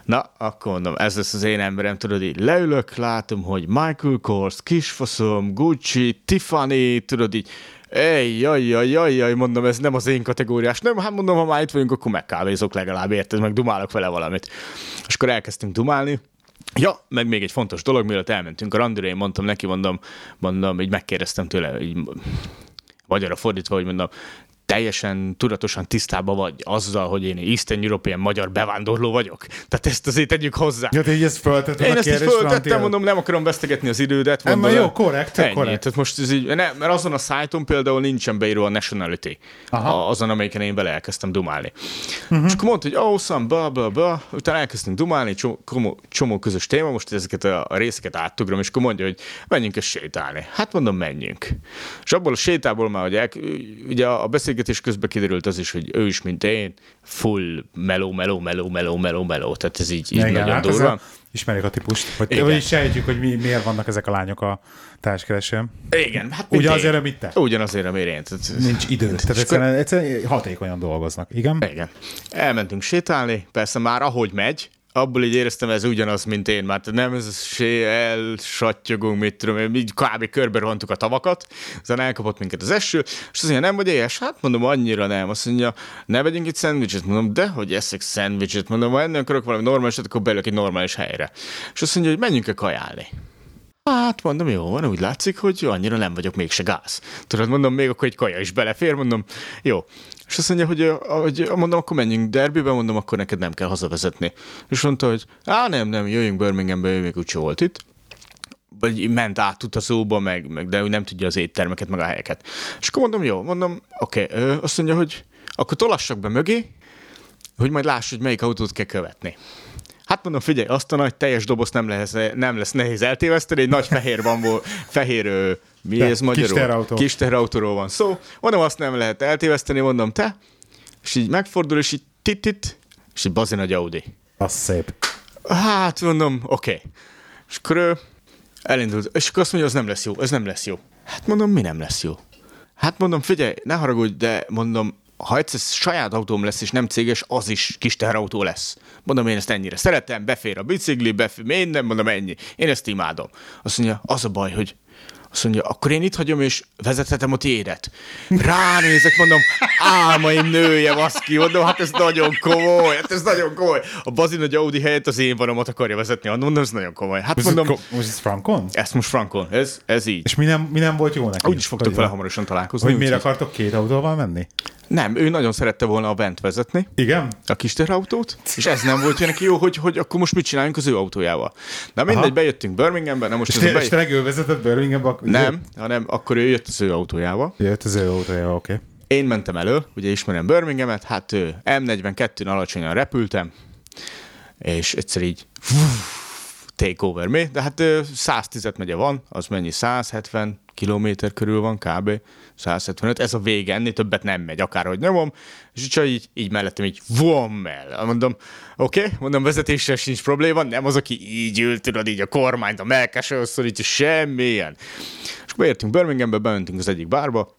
Na, akkor mondom, ez lesz az én emberem, tudod, így leülök, látom, hogy Michael Kors, kisfaszom, Gucci, Tiffany, tudod így, Ej, jaj, jaj, jaj, jaj, mondom, ez nem az én kategóriás. Nem, hát mondom, ha már itt vagyunk, akkor megkávézok legalább, érted, meg dumálok vele valamit. És akkor elkezdtünk dumálni, Ja, meg még egy fontos dolog, mielőtt elmentünk a randira, én mondtam neki, mondom, mondom, így megkérdeztem tőle, így magyarra fordítva, hogy mondom, teljesen tudatosan tisztában vagy azzal, hogy én Eastern European magyar bevándorló vagyok. Tehát ezt azért tegyük hozzá. Ja, te így ezt föltetted Én a ezt föltettem, mondom, nem akarom vesztegetni az idődet. Mondom, jó, korrekt, ennyi. korrekt. Tehát most ez így, ne, mert azon a szájton például nincsen beírva a nationality, Aha. Mhm. a, azon, amelyiken én bele elkezdtem dumálni. Uh-huh. És akkor mondta, hogy awesome, bla, bla, bla, utána elkezdtünk dumálni, csomó, csomó, csomó közös téma, most ezeket a, a részeket áttugrom, és akkor mondja, hogy menjünk és sétálni. Hát mondom, menjünk. És abból a sétából már, hogy el, ugye a beszélgetés közben kiderült az is, hogy ő is, mint én, full meló, meló, meló, meló, meló, meló. Tehát ez így, így Igen, nagyon hát durva. ezzel ismerik a típust. Vagy, Igen. vagy sejtjük, hogy mi, miért vannak ezek a lányok a társkeresőn. Igen, hát mint Ugye én. azért, amit te. Ugyanazért, amire én. Tehát, Nincs idő. Tehát egyszerűen, egyszerűen hatékonyan dolgoznak. Igen? Igen. Elmentünk sétálni, persze már ahogy megy, abból így éreztem, ez ugyanaz, mint én, mert nem ez sé, elsattyogunk, mit tudom én, így kb. körbe rohantuk a tavakat, aztán elkapott minket az eső, és azt mondja, nem vagy éhes? Hát mondom, annyira nem. Azt mondja, ne vegyünk egy szendvicset, mondom, de hogy eszek szendvicset, mondom, ha ennél akarok valami normálisat, akkor belök egy normális helyre. És azt mondja, hogy menjünk-e kajálni. Hát mondom, jó van, úgy látszik, hogy annyira nem vagyok mégse gáz. Tudod, mondom, még akkor egy kaja is belefér, mondom, jó. És azt mondja, hogy, hogy mondom, akkor menjünk derbibe, mondom, akkor neked nem kell hazavezetni. És mondta, hogy á, nem, nem, jöjjünk Birminghambe, ő még úgyse volt itt. Vagy ment át utazóba, meg, meg, de ő nem tudja az éttermeket, meg a helyeket. És akkor mondom, jó, mondom, oké, okay. azt mondja, hogy akkor tolassak be mögé, hogy majd láss, hogy melyik autót kell követni. Hát mondom, figyelj, azt a nagy teljes dobozt nem lesz, nem lesz nehéz eltéveszteni, egy nagy fehér bambó, fehér, ö, mi Te, ez magyarul? kis teherautó. Kis teherautóról van szó. Mondom, azt nem lehet eltéveszteni, mondom, te. És így megfordul, és így tit-tit, és így bazi nagy Audi. Az szép. Hát mondom, oké. Okay. És akkor ő elindult, és akkor azt mondja, az nem lesz jó, ez nem lesz jó. Hát mondom, mi nem lesz jó? Hát mondom, figyelj, ne haragudj, de mondom, ha egyszer saját autóm lesz, és nem céges, az is kis teherautó lesz. Mondom, én ezt ennyire szeretem, befér a bicikli, befér minden, mondom, ennyi. Én ezt imádom. Azt mondja, az a baj, hogy azt mondja, akkor én itt hagyom, és vezethetem a tiédet. Ránézek, mondom, álmaim nője, baszki, mondom, hát ez nagyon komoly, hát ez nagyon komoly. A bazi nagy Audi helyett az én vanomat akarja vezetni, mondom, ez nagyon komoly. Hát mondom, most ez Frankon? ezt most frankon, ez, ez így. És mi nem, mi nem volt jó neki? Úgy is fogtok Hogy- vele hamarosan találkozni. Hogy miért akartok két autóval menni? Nem, ő nagyon szerette volna a bent vezetni, Igen? a kis teherautót, és ez nem volt neki jó, hogy, hogy akkor most mit csináljunk az ő autójával. Na mindegy, Aha. bejöttünk Birminghambe, na most És, ez a te, be... és tényleg ő vezetett Birminghambe? Nem, hanem akkor ő jött az ő autójával. Jött az ő autója, oké. Okay. Én mentem elő, ugye ismerem Birminghamet, hát ő, M42-n alacsonyan repültem, és egyszer így take over me, de hát ö, 110 megye van, az mennyi? 170 kilométer körül van kb. 175, ez a vége, ennél többet nem megy, akárhogy nyomom, és csak így, így mellettem így vom el. Mondom, oké, okay, mondom, vezetéssel sincs probléma, nem az, aki így ült, tudod, így a kormányt, a melkesről szorítja, semmilyen. És akkor értünk Birminghambe, bementünk az egyik bárba,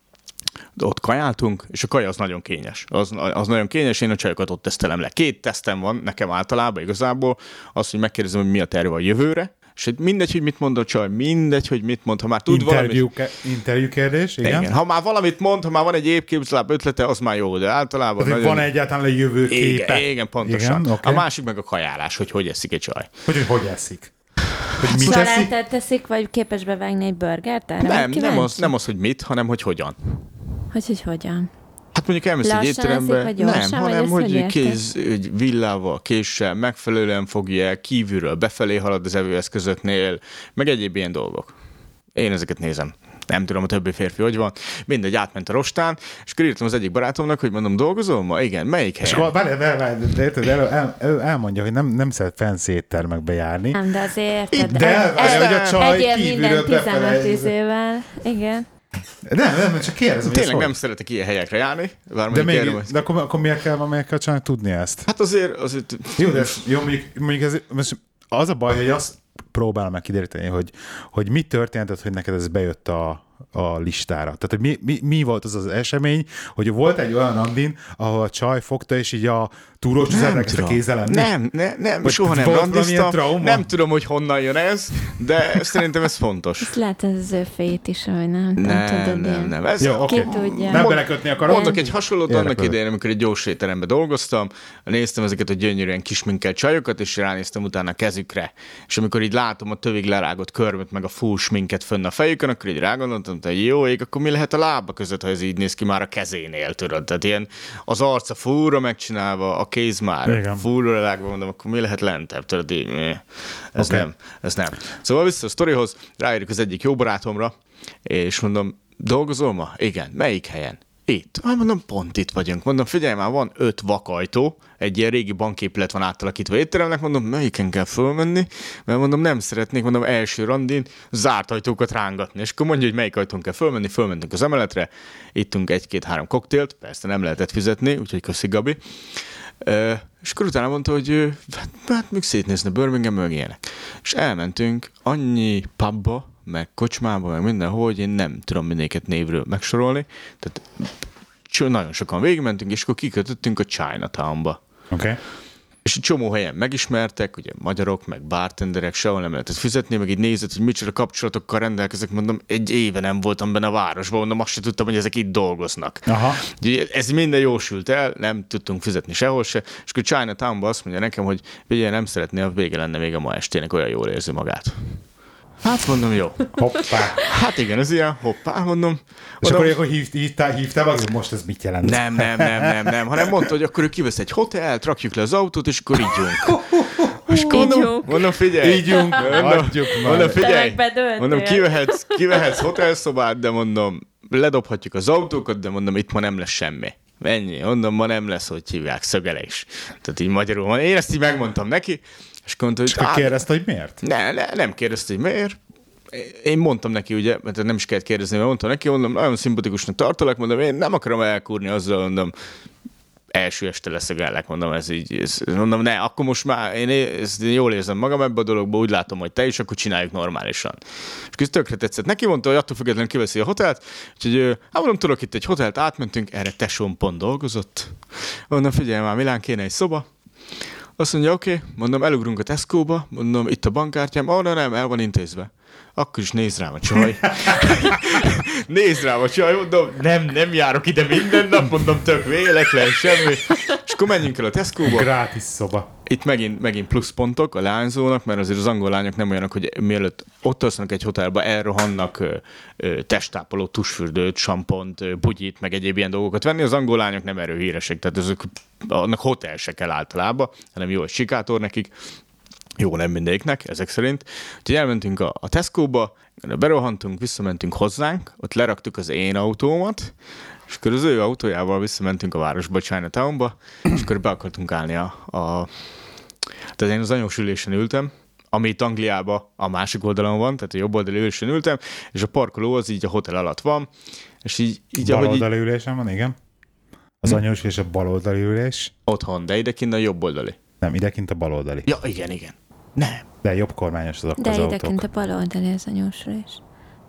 de ott kajáltunk, és a kaja az nagyon kényes. Az, az nagyon kényes, én a csajokat ott tesztelem le. Két tesztem van nekem általában igazából, az, hogy megkérdezem, hogy mi a terve a jövőre, és hogy mindegy, hogy mit mond a csaj, mindegy, hogy mit mond, ha már tud Interjú, valamit. ke- interjú kérdés, igen? Igen. Ha már valamit mond, ha már van egy évképzláb ötlete, az már jó, de általában Tehát, nagyon... van egyáltalán egy jövő képe? igen, igen, pontosan. Igen, okay. A másik meg a kajálás, hogy hogy eszik egy csaj. Hogy, hogy hogy eszik? Hogy mit eszik? Szalátát teszik, vagy képes bevágni egy burgert? Erre Nem, nem az, nem az, hogy mit, hanem hogy hogyan. Hogy, hogy hogyan? Hát mondjuk elmész egy Lassan étterembe, eszik, vagy gyorsan, nem, hanem hogy kéz, hogy villával, késsel, megfelelően fogja el, kívülről befelé halad az evőeszközöknél, meg egyéb ilyen dolgok. Én ezeket nézem. nem tudom a többi férfi, hogy van. Mindegy, átment a rostán, és akkor írtam az egyik barátomnak, hogy mondom, dolgozol ma? Igen, melyik És helyen? akkor várj, várj, várj, de érted, el, el, el, elmondja, hogy nem, nem szeret fancy éttermekbe járni. Nem, de azért... érted, De egy- elvárja, egy- hogy a csaj kívülről minden 15 befele- izével. Igen. Nem, nem, csak kérdezem, Tényleg nem szeretek ilyen helyekre járni. De, még, erre, de akkor, akkor miért kell, miért kell csak tudni ezt? Hát azért, azért Jó, de jó, mondjuk, mondjuk ez, most az a baj, hogy azt próbálom meg kideríteni, hogy, hogy mi történt, hogy neked ez bejött a, a listára. Tehát, hogy mi, mi, mi, volt az az esemény, hogy volt egy olyan randin, ahol a csaj fogta, és így a túrós a kézzel lenni? Nem, ne, nem, Vagy soha nem trauma? Nem tudom, hogy honnan jön ez, de szerintem ez fontos. Ezt lehet ez fejét is, hogy nem, nem, Nem, tudod, nem, ilyen. nem. Ez, Jó. Ki tudja. Nem belekötni akarom. Mondok egy hasonlót annak idején, amikor egy gyors étteremben dolgoztam, néztem ezeket a gyönyörűen kisminkelt csajokat, és ránéztem utána a kezükre. És amikor így látom a tövig lerágott körmöt, meg a full sminket fönn a fejükön, akkor így rágondoltam, hogy jó ég, akkor mi lehet a lába között, ha ez így néz ki már a kezénél, tudod? Tehát ilyen az arca fúra megcsinálva, a kéz már Igen. fúra lerágva, mondom, akkor mi lehet lentebb, tudod? Így, ez Oké. nem, ez nem. Szóval vissza a sztorihoz, ráérünk az egyik jó barátomra, és mondom, dolgozol ma? Igen. Melyik helyen? Itt. Hát mondom, pont itt vagyunk. Mondom, figyelj már, van öt vakajtó, egy ilyen régi banképület van átalakítva étteremnek, mondom, melyiken kell fölmenni, mert mondom, nem szeretnék, mondom, első randin zárt ajtókat rángatni. És akkor mondja, hogy melyik ajtón kell fölmenni, fölmentünk az emeletre, ittunk egy-két-három koktélt, persze nem lehetett fizetni, úgyhogy köszi Gabi. Ö, és akkor utána mondta, hogy hát, hát még szétnézne Birmingham, meg. És elmentünk annyi pubba, meg kocsmába, meg mindenhol, hogy én nem tudom mindéket névről megsorolni. Tehát nagyon sokan végigmentünk, és akkor kikötöttünk a Chinatownba. Oké. Okay. És egy csomó helyen megismertek, ugye magyarok, meg bartenderek, sehol nem lehetett fizetni, meg így nézett, hogy micsoda kapcsolatokkal rendelkezek, mondom, egy éve nem voltam benne a városban, mondom, azt sem tudtam, hogy ezek itt dolgoznak. Aha. Ugye ez minden jósült el, nem tudtunk fizetni sehol se, és akkor Chinatownban azt mondja nekem, hogy ugye nem szeretné, a vége lenne még a ma estének, olyan jól érzi magát. Hát mondom, jó. Hoppá. Hát igen, ez ilyen, hoppá, mondom. És mondom akkor, akkor hív, hívtál, hívtál, vagy most ez mit jelent? nem, nem, nem, nem, nem, hanem mondta, hogy akkor ő kivesz egy hotelt, rakjuk le az autót, és akkor ígyunk. És mondom, mondom, figyelj. Ígyunk, mondom, adjuk már. mondom, figyelj. Mondom, kivehetsz, kivehetsz hotelszobát, de mondom, ledobhatjuk az autókat, de mondom, itt ma nem lesz semmi. Ennyi, mondom, ma nem lesz, hogy hívják, szögelés. Tehát így magyarul van. Én ezt így megmondtam neki, és mondta, hogy akkor "Á, kérdezte, hogy miért? ne, ne, nem kérdezte, hogy miért. Én mondtam neki, ugye, mert nem is kellett kérdezni, mert mondtam neki, mondom, nagyon szimpatikusnak tartalak, mondom, én nem akarom elkúrni azzal, mondom, első este leszögellek, mondom, ez így, ez, mondom, ne, akkor most már én ezt jól érzem magam ebbe a dologba, úgy látom, hogy te is, akkor csináljuk normálisan. És ez tökre tetszett. Neki mondta, hogy attól függetlenül kiveszi a hotelt, úgyhogy hát mondom, tudok itt egy hotelt, átmentünk, erre tesóm pont dolgozott. Mondom, figyelj már, Milán kéne egy szoba, azt mondja, oké, okay. mondom, elugrunk a Tesco-ba, mondom, itt a bankkártyám, nem, nem, el van intézve. Akkor is néz rám a csaj. néz rám a csaj, mondom, nem, nem járok ide minden nap, mondom, tök véletlen, semmi. És akkor menjünk el a Tesco-ba. Grátis szoba. Itt megint, megint pluszpontok a lányzónak, mert azért az angol lányok nem olyanok, hogy mielőtt ott alszanak egy hotelba, elrohannak testápoló, tusfürdőt, sampont, ö, bugyit, meg egyéb ilyen dolgokat venni. Az angol lányok nem erről híresek, tehát azok, annak hotel se kell általában, hanem jó egy sikátor nekik. Jó, nem mindegyiknek, ezek szerint. Úgyhogy elmentünk a, a Tesco-ba, berohantunk, visszamentünk hozzánk, ott leraktuk az én autómat, és akkor az ő autójával visszamentünk a városba, Chinatownba, és akkor be akartunk állni a, a tehát én az anyós ülésen ültem, ami itt Angliában a másik oldalon van, tehát a jobb oldali ülésen ültem, és a parkoló az így a hotel alatt van, és így, így ahogy így, Baloldali ülésen van, igen. Az anyós és a baloldali ülés. otthon, de idekint a jobb oldali. Nem, idekint a baloldali. Ja, igen, igen. Nem. De jobb kormányos azok De az idekint a bal oldali az a nyúsulás.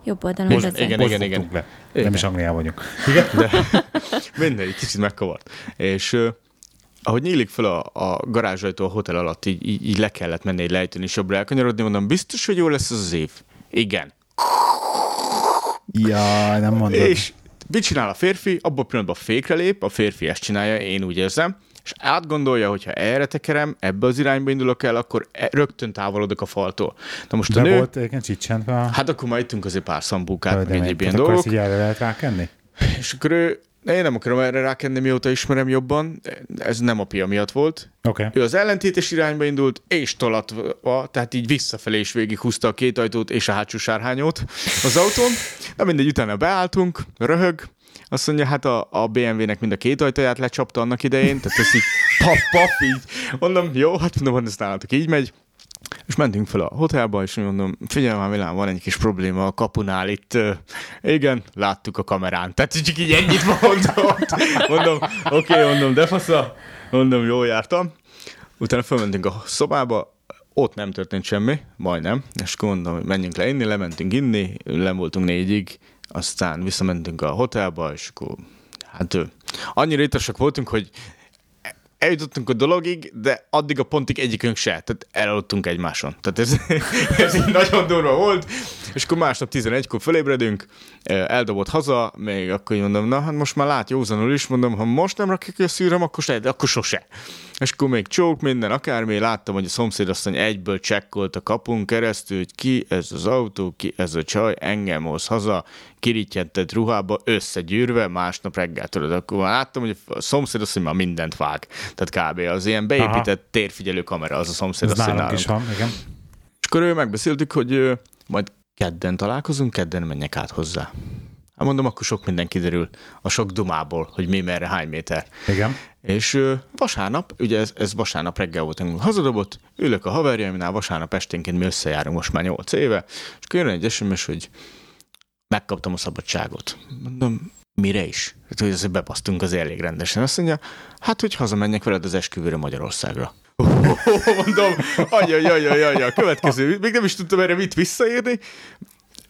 Jobb oldalon Most- vezet. igen, igen, igen. Le. Igen. Nem is Angliában vagyunk. Igen? De mindegy, kicsit megkavart. És ahogy nyílik fel a, a garázsajtó a hotel alatt, így, így, így le kellett menni egy lejtőn, és jobbra elkanyarodni, mondom, biztos, hogy jó lesz az az év. Igen. Ja, nem mondod. És mit csinál a férfi? Abban a pillanatban fékre lép, a férfi ezt csinálja, én úgy érzem, és átgondolja, hogy ha erre tekerem, ebbe az irányba indulok el, akkor e- rögtön távolodok a faltól. Na most a De nő, volt egyébként a... hát akkor már ittünk azért pár szambúkát, de meg egyéb ilyen tehát akkor dolgok. ezt így erre lehet rákenni? És akkor ő, én nem akarom erre rákenni, mióta ismerem jobban, ez nem a pia miatt volt. Okay. Ő az ellentétes irányba indult, és tolatva, tehát így visszafelé is végighúzta a két ajtót és a hátsó sárhányót az autón. Na mindegy, utána beálltunk, röhög, azt mondja, hát a, a BMW-nek mind a két ajtaját lecsapta annak idején, tehát ez így paf, paf, így. Mondom, jó, hát mondom, ez nálatok így megy. És mentünk fel a hotelba, és mondom, figyelj már, Milán, van egy kis probléma a kapunál itt. Igen, láttuk a kamerán. Tehát csak így ennyit mondom. Mondom, oké, okay, mondom, de fasza. Mondom, jó jártam. Utána felmentünk a szobába, ott nem történt semmi, majdnem, és akkor mondom, hogy menjünk le inni, lementünk inni, nem voltunk négyig, aztán visszamentünk a hotelba, és akkor hát annyira ittasak voltunk, hogy eljutottunk a dologig, de addig a pontig egyikünk se, tehát elaludtunk egymáson. Tehát ez, ez így nagyon durva volt, és akkor másnap 11-kor fölébredünk, eldobott haza, még akkor mondom, na hát most már lát józanul is, mondom, ha most nem rakjuk ki a szűröm, akkor, se, akkor sose. És akkor még csók minden, akármi, láttam, hogy a szomszéd aztán egyből csekkolt a kapun keresztül, hogy ki ez az autó, ki ez a csaj, engem hoz haza, kirítjentett ruhába, összegyűrve, másnap reggel tudod, akkor már láttam, hogy a szomszéd azt, hogy már mindent vág. Tehát kb. az ilyen beépített Aha. térfigyelő kamera az a szomszéd Ez azt, hogy nálunk is van, igen. És akkor ő megbeszéltük, hogy majd kedden találkozunk, kedden menjek át hozzá. Hát mondom, akkor sok minden kiderül a sok dumából, hogy mi merre, hány méter. Igen. És ö, vasárnap, ugye ez, ez vasárnap reggel volt, amikor hazadobott, ülök a haverjaimnál, vasárnap esténként mi összejárunk most már 8 éve, és jön egy SMS, hogy megkaptam a szabadságot. Mondom, mire is? Hát, hogy azért bepasztunk az elég rendesen. Azt mondja, hát, hogy hazamenjek veled az esküvőre Magyarországra. Mondom, ajajajajaj, a következő, még nem is tudtam erre mit visszaírni,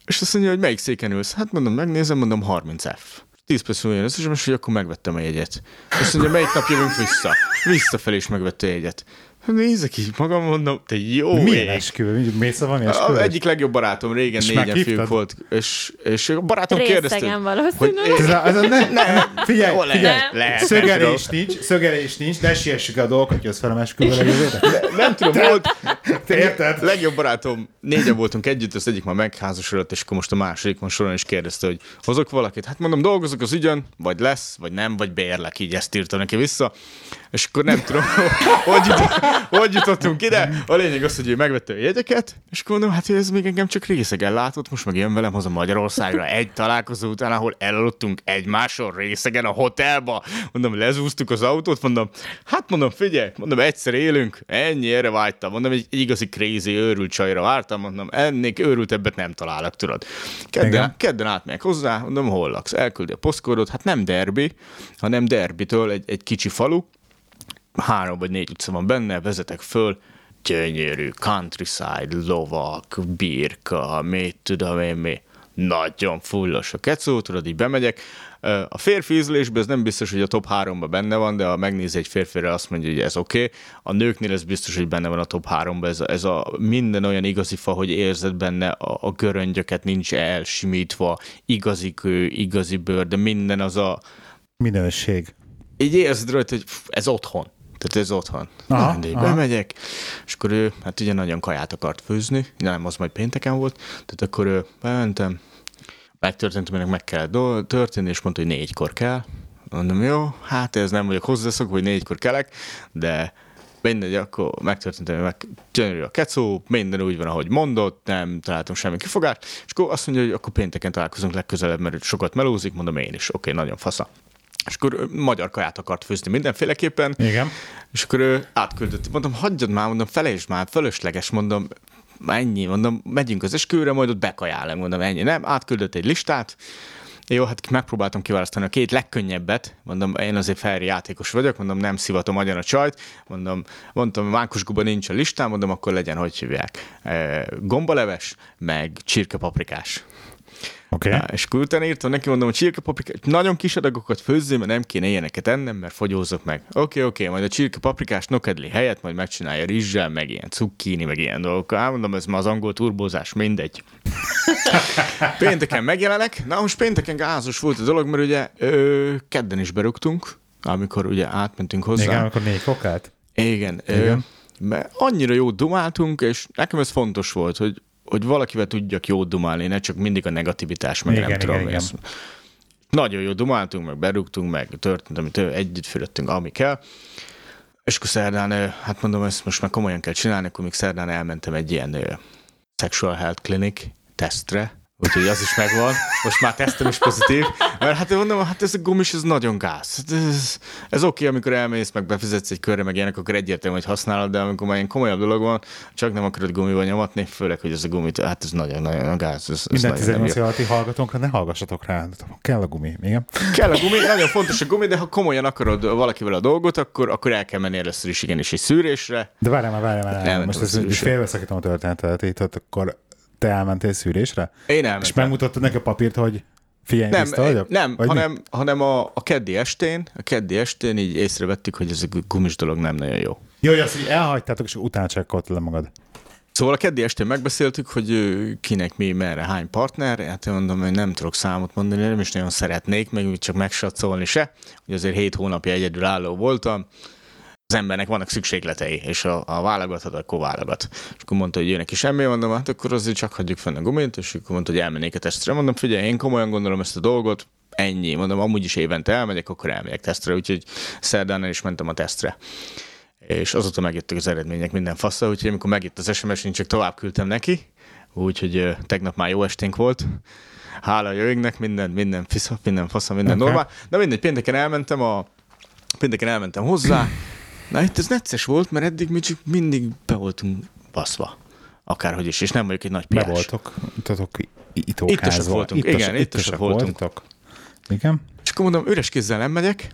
és azt mondja, hogy melyik széken ülsz? Hát mondom, megnézem, mondom 30F. 10 perc múlva jön az SMS, hogy akkor megvettem a jegyet. Azt mondja, melyik nap jövünk vissza? Visszafelé is megvette a jegyet. Nézek így magam, mondom, te jó Milyen ég. esküvő? Mész a valami A esküvő? egyik legjobb barátom, régen És négyen fiúk volt, és, és a barátom kérdezte, Részegen hogy valószínűleg. Ez a, ez a ne, ne, figyelj, Hol figyelj, lehet? Lehet, szögelés nincs, szögelés nincs, ne siessük a dolgokat, hogy az fel a esküvőre nem tudom, volt, Te érted? legjobb barátom, négyen voltunk együtt, az egyik már megházasodott, és akkor most a második van soron is kérdezte, hogy hozok valakit. Hát mondom, dolgozok az ügyön, vagy lesz, vagy nem, vagy bérlek, így ezt írta neki vissza. És akkor nem tudom, hogy, hogy jutottunk ide. A lényeg az, hogy ő megvette a jegyeket, és mondom, hát ez még engem csak részegen látott, most meg jön velem haza Magyarországra egy találkozó után, ahol elaludtunk egymáson részegen a hotelba. Mondom, lezúztuk az autót, mondom, hát mondom, figyelj, mondom, egyszer élünk, ennyi erre vágytam. Mondom, egy, egy igazi crazy őrült csajra vártam, mondom, ennél őrültebbet nem találok, tudod. Kedden, Igen. kedden átmegyek hozzá, mondom, hol laksz? Elküldi a posztkódot, hát nem derbi, hanem derbitől egy, egy kicsi falu, három vagy négy utca van benne, vezetek föl, gyönyörű, countryside, lovak, birka, mit tudom én mi. Nagyon fullos a kecó, tudod, így bemegyek. A férfi ízlésben ez nem biztos, hogy a top 3-ban benne van, de ha megnézi egy férfire, azt mondja, hogy ez oké. Okay. A nőknél ez biztos, hogy benne van a top 3-ban. Ez a, ez a minden olyan igazi fa, hogy érzed benne a, a göröngyöket, nincs elsimítva, igazi kő, igazi bőr, de minden az a, Minőség. így érzed rajta, hogy ez otthon. Tehát ez otthon. Aha, Mindegy, aha. bemegyek, és akkor ő, hát ugye nagyon kaját akart főzni, nem, az majd pénteken volt, tehát akkor ő, bementem, megtörtént, aminek meg kell do- történni, és mondta, hogy négykor kell. Mondom, jó, hát ez nem vagyok hozzászokva, hogy négykor kelek, de mindegy, akkor megtörtént, hogy meg gyönyörű a kecó, minden úgy van, ahogy mondott, nem találtam semmi kifogást, és akkor azt mondja, hogy akkor pénteken találkozunk legközelebb, mert sokat melózik, mondom én is, oké, nagyon fasza. És akkor magyar kaját akart főzni mindenféleképpen, Igen. és akkor ő átküldött. Mondom, hagyjad már, mondom, felejtsd már, fölösleges, mondom, ennyi, mondom, megyünk az esküvőre, majd ott bekajálom, mondom, ennyi. Nem, átküldött egy listát, jó, hát megpróbáltam kiválasztani a két legkönnyebbet, mondom, én azért felri játékos vagyok, mondom, nem szivatom agyon a csajt, mondom, mondtam, mákusguba nincs a listán, mondom, akkor legyen, hogy hívják, gombaleves, meg csirkepaprikás. Ja, és akkor utána írtam neki, mondom, hogy csirkepaprikát, nagyon kis adagokat főzzél, mert nem kéne ilyeneket ennem, mert fogyózok meg. Oké, oké, majd a csirkepaprikás nokedli helyett majd megcsinálja rizssel, meg ilyen cukkini, meg ilyen dolgokkal. Á, mondom, ez ma az angol turbózás, mindegy. pénteken megjelenek, na most pénteken gázos volt a dolog, mert ugye ö, kedden is berúgtunk, amikor ugye átmentünk hozzá. Igen, akkor négy fokát. Igen. Igen. Igen. Mert annyira jót dumáltunk, és nekem ez fontos volt, hogy, hogy valakivel tudjak jót dumálni, ne csak mindig a negativitás, meg Igen, nem igen, tudom. igen. ezt. Nagyon jó dumáltunk, meg berúgtunk, meg történt, amit együtt fürödtünk, ami kell. És akkor szerdán, hát mondom, ezt most már komolyan kell csinálni, akkor még szerdán elmentem egy ilyen sexual health clinic tesztre, úgyhogy az is megvan. Most már tesztem is pozitív, mert hát mondom, hát ez a gumis, ez nagyon gáz. Hát Ez, ez oké, amikor elmész, meg befizetsz egy körre, meg ilyenek, akkor egyértelmű, hogy használod, de amikor már ilyen komolyabb dolog van, csak nem akarod gumival nyomatni, főleg, hogy ez a gumit, hát ez nagyon-nagyon gáz. Ez, ez Minden nagyon nem jó. 18 alatti hallgatónkra ne hallgassatok rá. Kell a gumi, igen. Kell a gumi, nagyon fontos a gumi, de ha komolyan akarod valakivel a dolgot, akkor, akkor el kell menni először is igenis egy szűrésre. De várjál már, várjál már. Most szűrésre. félbeszakítom a történetet, itt akkor te elmentél szűrésre? Én És elmentem. megmutattad neki a papírt, hogy figyelj, Nem, vagyok? nem Vagy mi? hanem, hanem a, a keddi estén, a keddi estén így észrevettük, hogy ez a gumis dolog nem nagyon jó. Jó, hogy azt, hogy elhagytátok, és utána csekkoltad le magad. Szóval a keddi estén megbeszéltük, hogy kinek mi, merre, hány partner. Hát én mondom, hogy nem tudok számot mondani, nem is nagyon szeretnék, meg csak megsatszolni se. Hogy azért hét hónapja egyedül álló voltam. Az embernek vannak szükségletei, és a, a válogathat, akkor válogat. És akkor mondta, hogy jönnek is semmi, mondom, hát akkor azért csak hagyjuk fenn a gumit, és akkor mondta, hogy elmennék a tesztre. Mondom, figyelj, én komolyan gondolom ezt a dolgot, ennyi. Mondom, amúgy is évente elmegyek, akkor elmegyek tesztre, úgyhogy szerdán is mentem a tesztre és azóta megjöttek az eredmények minden fassa, úgyhogy amikor megjött az SMS, én csak tovább küldtem neki, úgyhogy tegnap már jó esténk volt. Hála a jöngnek, minden, minden fisza, minden fasza, minden Oké. normál. Na mindegy, pénteken elmentem a pénteken elmentem hozzá. Na itt ez necces volt, mert eddig mi csak mindig be voltunk baszva. Akárhogy is, és nem vagyok egy nagy Be piás. voltok, itatok itókázva. Ittosak voltunk, igen, ittosak voltunk. voltatok. Igen? És akkor mondom, üres kézzel nem megyek,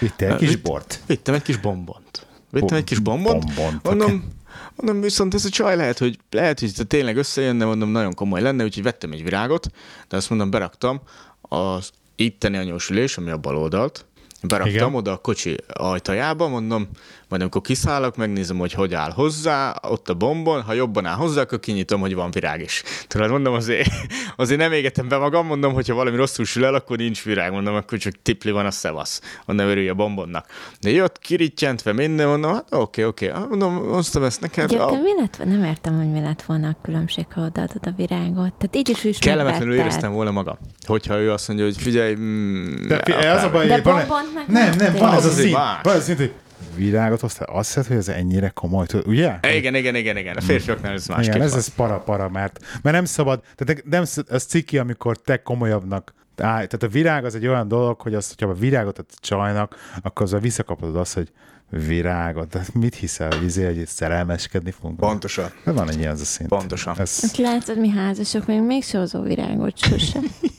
Vittél egy kis Vitt- bort. Vittem egy kis bombont. Vittem egy kis bombont. Bombont, Mondom, mondom, viszont ez a csaj lehet, hogy lehet, hogy tényleg összejönne, mondom, nagyon komoly lenne, úgyhogy vettem egy virágot, de azt mondom, beraktam az itteni anyósülés, ami a bal oldalt, beraktam. Igen. oda a kocsi ajtajába, mondom, majd amikor kiszállok, megnézem, hogy hogy áll hozzá, ott a bombon, ha jobban áll hozzá, akkor kinyitom, hogy van virág is. Tudod, mondom, azért, azért nem égetem be magam, mondom, hogyha valami rosszul sül el, akkor nincs virág, mondom, akkor csak tipli van a szevasz, mondom, örülj a bombonnak. De jött, kirítjentve minden, mondom, hát oké, oké, mondom, hoztam ezt neked. Egyébként A, mi lett, nem értem, hogy mi lett volna a különbség, ha odaadod a virágot. Tehát így is is kellemetlenül éreztem volna magam, hogyha ő azt mondja, hogy figyelj, mm, De fi- az a baj, De van, nem, nem, van ez a Az azért szint, más. van ez a szint, hogy virágot hoztál, azt hiszed, hogy ez ennyire komoly, tudod, ugye? igen, igen, igen, igen, a férfiaknál ez másképp Igen, ez, ez para-para, mert, mert nem szabad, tehát nem, az ciki, amikor te komolyabbnak áll, tehát a virág az egy olyan dolog, hogy azt, hogyha a virágot adsz a csajnak, akkor azzal visszakapod azt, hogy virágot, de mit hiszel, hogy, izé, hogy itt szerelmeskedni fogunk? Pontosan. De van egy ilyen az a szint. Pontosan. Ez, Hát látod, mi házasok még mégse hozó virágot sose.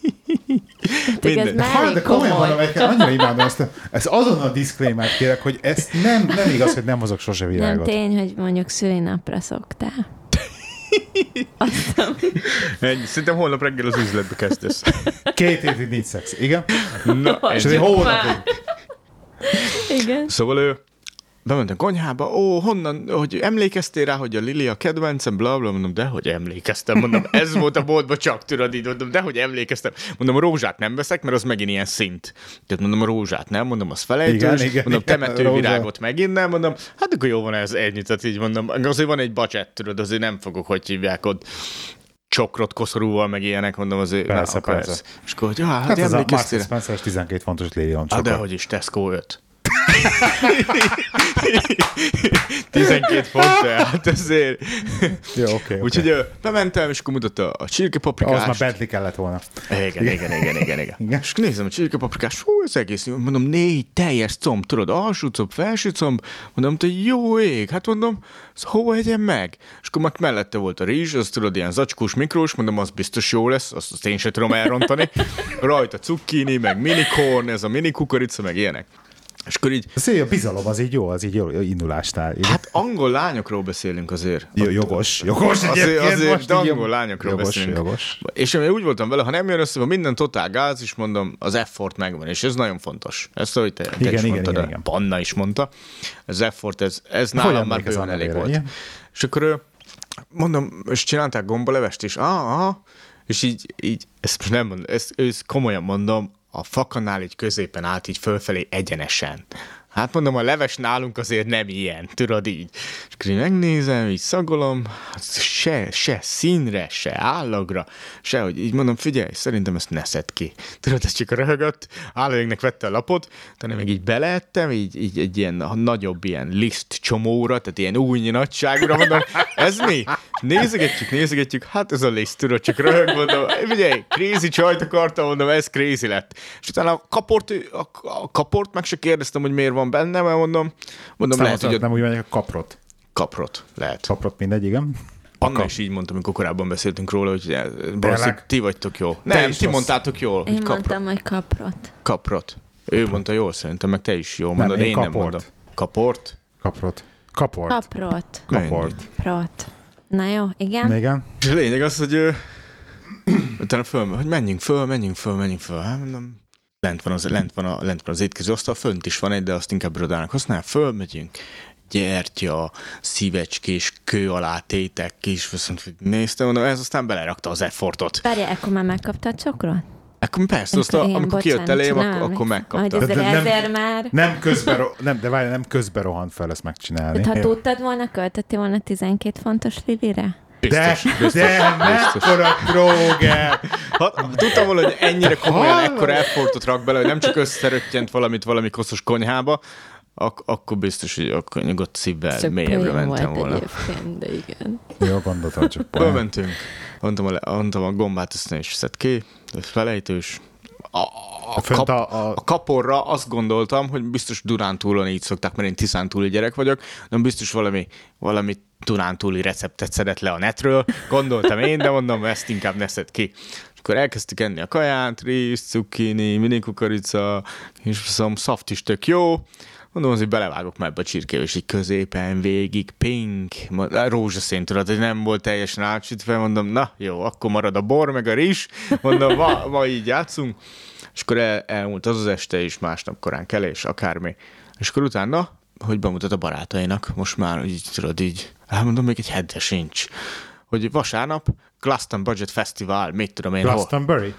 Hát ez Minden. elég de komolyan komoly. mondom, egyébként annyira imádom ezt, ez azonnal disclaimer kérek, hogy ezt nem, nem igaz, hogy nem hozok sose Nem virágot. tény, hogy mondjuk szülinapra szoktál. Ennyi. Szerintem holnap reggel az üzletbe kezdesz. Két hétig nincs szex, igen? Na, És ez egy hónapig. Igen. Szóval ő bementem konyhába, ó, honnan, hogy emlékeztél rá, hogy a Lili a kedvencem, bla, bla, mondom, de hogy emlékeztem, mondom, ez volt a boltban csak, tudod, így mondom, de hogy emlékeztem. Mondom, a rózsát nem veszek, mert az megint ilyen szint. Tehát mondom, a rózsát nem, mondom, az felejtős, Igen, igen, mondom, temetővirágot megint nem, mondom, hát akkor jó van ez ennyi, tehát így mondom, azért van egy budget, tudod, azért nem fogok, hogy hívják ott csokrot koszorúval, meg ilyenek, mondom, azért, Persze, na, persze. Ez. És akkor, hogy, ja, hát, Hát ez a emlékeztél. Spencer 12 fontos lérium Hát csak. dehogy is, Tesco 5. 12 font, hát ezért. Jó, oké, oké. Úgyhogy ö, bementem, és akkor mutatta a Az csirkepaprikást. már Bentley kellett volna. Igen, igen, igen, igen, igen, igen. És nézem a csirkepaprikás, fú, ez egész jó. Mondom, négy teljes comb, tudod, alsó comb, felső comb. Mondom, te jó ég, hát mondom, hova egyen meg? És akkor meg mellette volt a rizs, az tudod, ilyen zacskós mikrós, mondom, az biztos jó lesz, azt, azt én sem tudom elrontani. Rajta cukkini, meg minikorn, ez a mini kukorica, meg ilyenek. És akkor így, Ez a bizalom, az így jó, az így jó indulásnál. Így. hát angol lányokról beszélünk azért. Jó, jogos, jogos Azért, azért most angol lányokról jogos, beszélünk. Jogos. És én úgy voltam vele, ha nem jön össze, ha minden totál gáz, is mondom, az effort megvan, és ez nagyon fontos. Ezt, ahogy te, te Igen, is igen, mondtad, igen, igen. Panna is mondta, az effort, ez, ez nálam már emlékezz bőven elég volt. igen? És akkor mondom, és csinálták gombalevest is, ah, ah, és így, így ezt most nem mondom, ezt, ezt komolyan mondom, a fakanál így középen állt így fölfelé egyenesen. Hát mondom, a leves nálunk azért nem ilyen, tudod így. És akkor így megnézem, így szagolom, hát se, se színre, se állagra, se, hogy így mondom, figyelj, szerintem ezt ne szed ki. Tudod, ez csak röhögött, állójégnek vette a lapot, utána meg így beleettem, így, így egy ilyen nagyobb ilyen liszt csomóra, tehát ilyen új nagyságúra, mondom, ez mi? Nézegetjük, nézegetjük, hát ez a liszt, tudod, csak röhög, mondom, figyelj, crazy csajt akartam, mondom, ez crazy lett. És utána a kaport, a kaport meg se kérdeztem, hogy miért van benne, mert mondom, mondom lehet, hogy a nem úgy mondják a kaprot. kaprot lehet. Kaprot mindegy, igen. Anna is így mondtam, amikor korábban beszéltünk róla, hogy valószínűleg Tényleg? ti vagytok jó. Nem, is ti rossz. mondtátok jól, Én hogy kaprot. mondtam, hogy kaprot. kaprot. Ő mondta jól, szerintem, meg te is jól mondod, én én, nem mondom. Kaport? Kaprot. Kaport. Kaprot. Kaport. Prot. Na jó, igen. Igen. És a lényeg az, hogy utána föl, hogy menjünk föl, menjünk föl, menjünk föl. Hát mondom, lent van az, lent van a, lent van az étkező asztal, fönt is van egy, de azt inkább irodának használ, fölmegyünk. Gyertya, szívecskés, kő alá tétek, kis, viszont néztem, mondom, ez aztán belerakta az effortot. Várja, akkor már megkapta a cukrot? Akkor persze, azt, a, Én, amikor kijött bocsánat, elém, nem akkor, akkor megkapta. De- de nem- már... Nem közben, ro- nem, de várj, nem közben rohant fel ezt megcsinálni. Tehát, ha tudtad volna, költöttél volna 12 fontos lilire? De, Biztos, biztos, de biztos. mekkora tróger! Ha, ha tudtam volna, hogy ennyire komolyan Hallod? ekkora effortot rak bele, hogy nem csak összeröttyent valamit valami koszos konyhába, ak- akkor biztos, hogy akkor nyugodt szívvel mélyebbre mentem volna. egyébként, de igen. Jó gondoltam, csak poén. Fölmentünk, mondtam a, le- mondtam a gombát, ne is szed ki, felejtős. A, a, kap, a- a- a kaporra azt gondoltam, hogy biztos Durántúlon így szokták, mert én Tiszántúli gyerek vagyok, de biztos valami, valami Durántúli receptet szedett le a netről, gondoltam én, de mondom, ezt inkább ne szed ki. És akkor elkezdtük enni a kaját, rizs, cukkini, mini kukorica, és szóval szaft is tök jó. Mondom, azért belevágok már ebbe a csirkébe, és így középen, végig, pink, rózsaszín, tudod, hogy nem volt teljesen átsütve, mondom, na jó, akkor marad a bor, meg a rizs, mondom, ma, ma így játszunk, és akkor el, elmúlt az az este is, másnap korán kelés, akármi. És akkor utána, hogy bemutat a barátainak, most már így, tudod, így, elmondom, még egy hete sincs, hogy vasárnap Glaston Budget Festival, mit tudom én, hol. Glastonbury?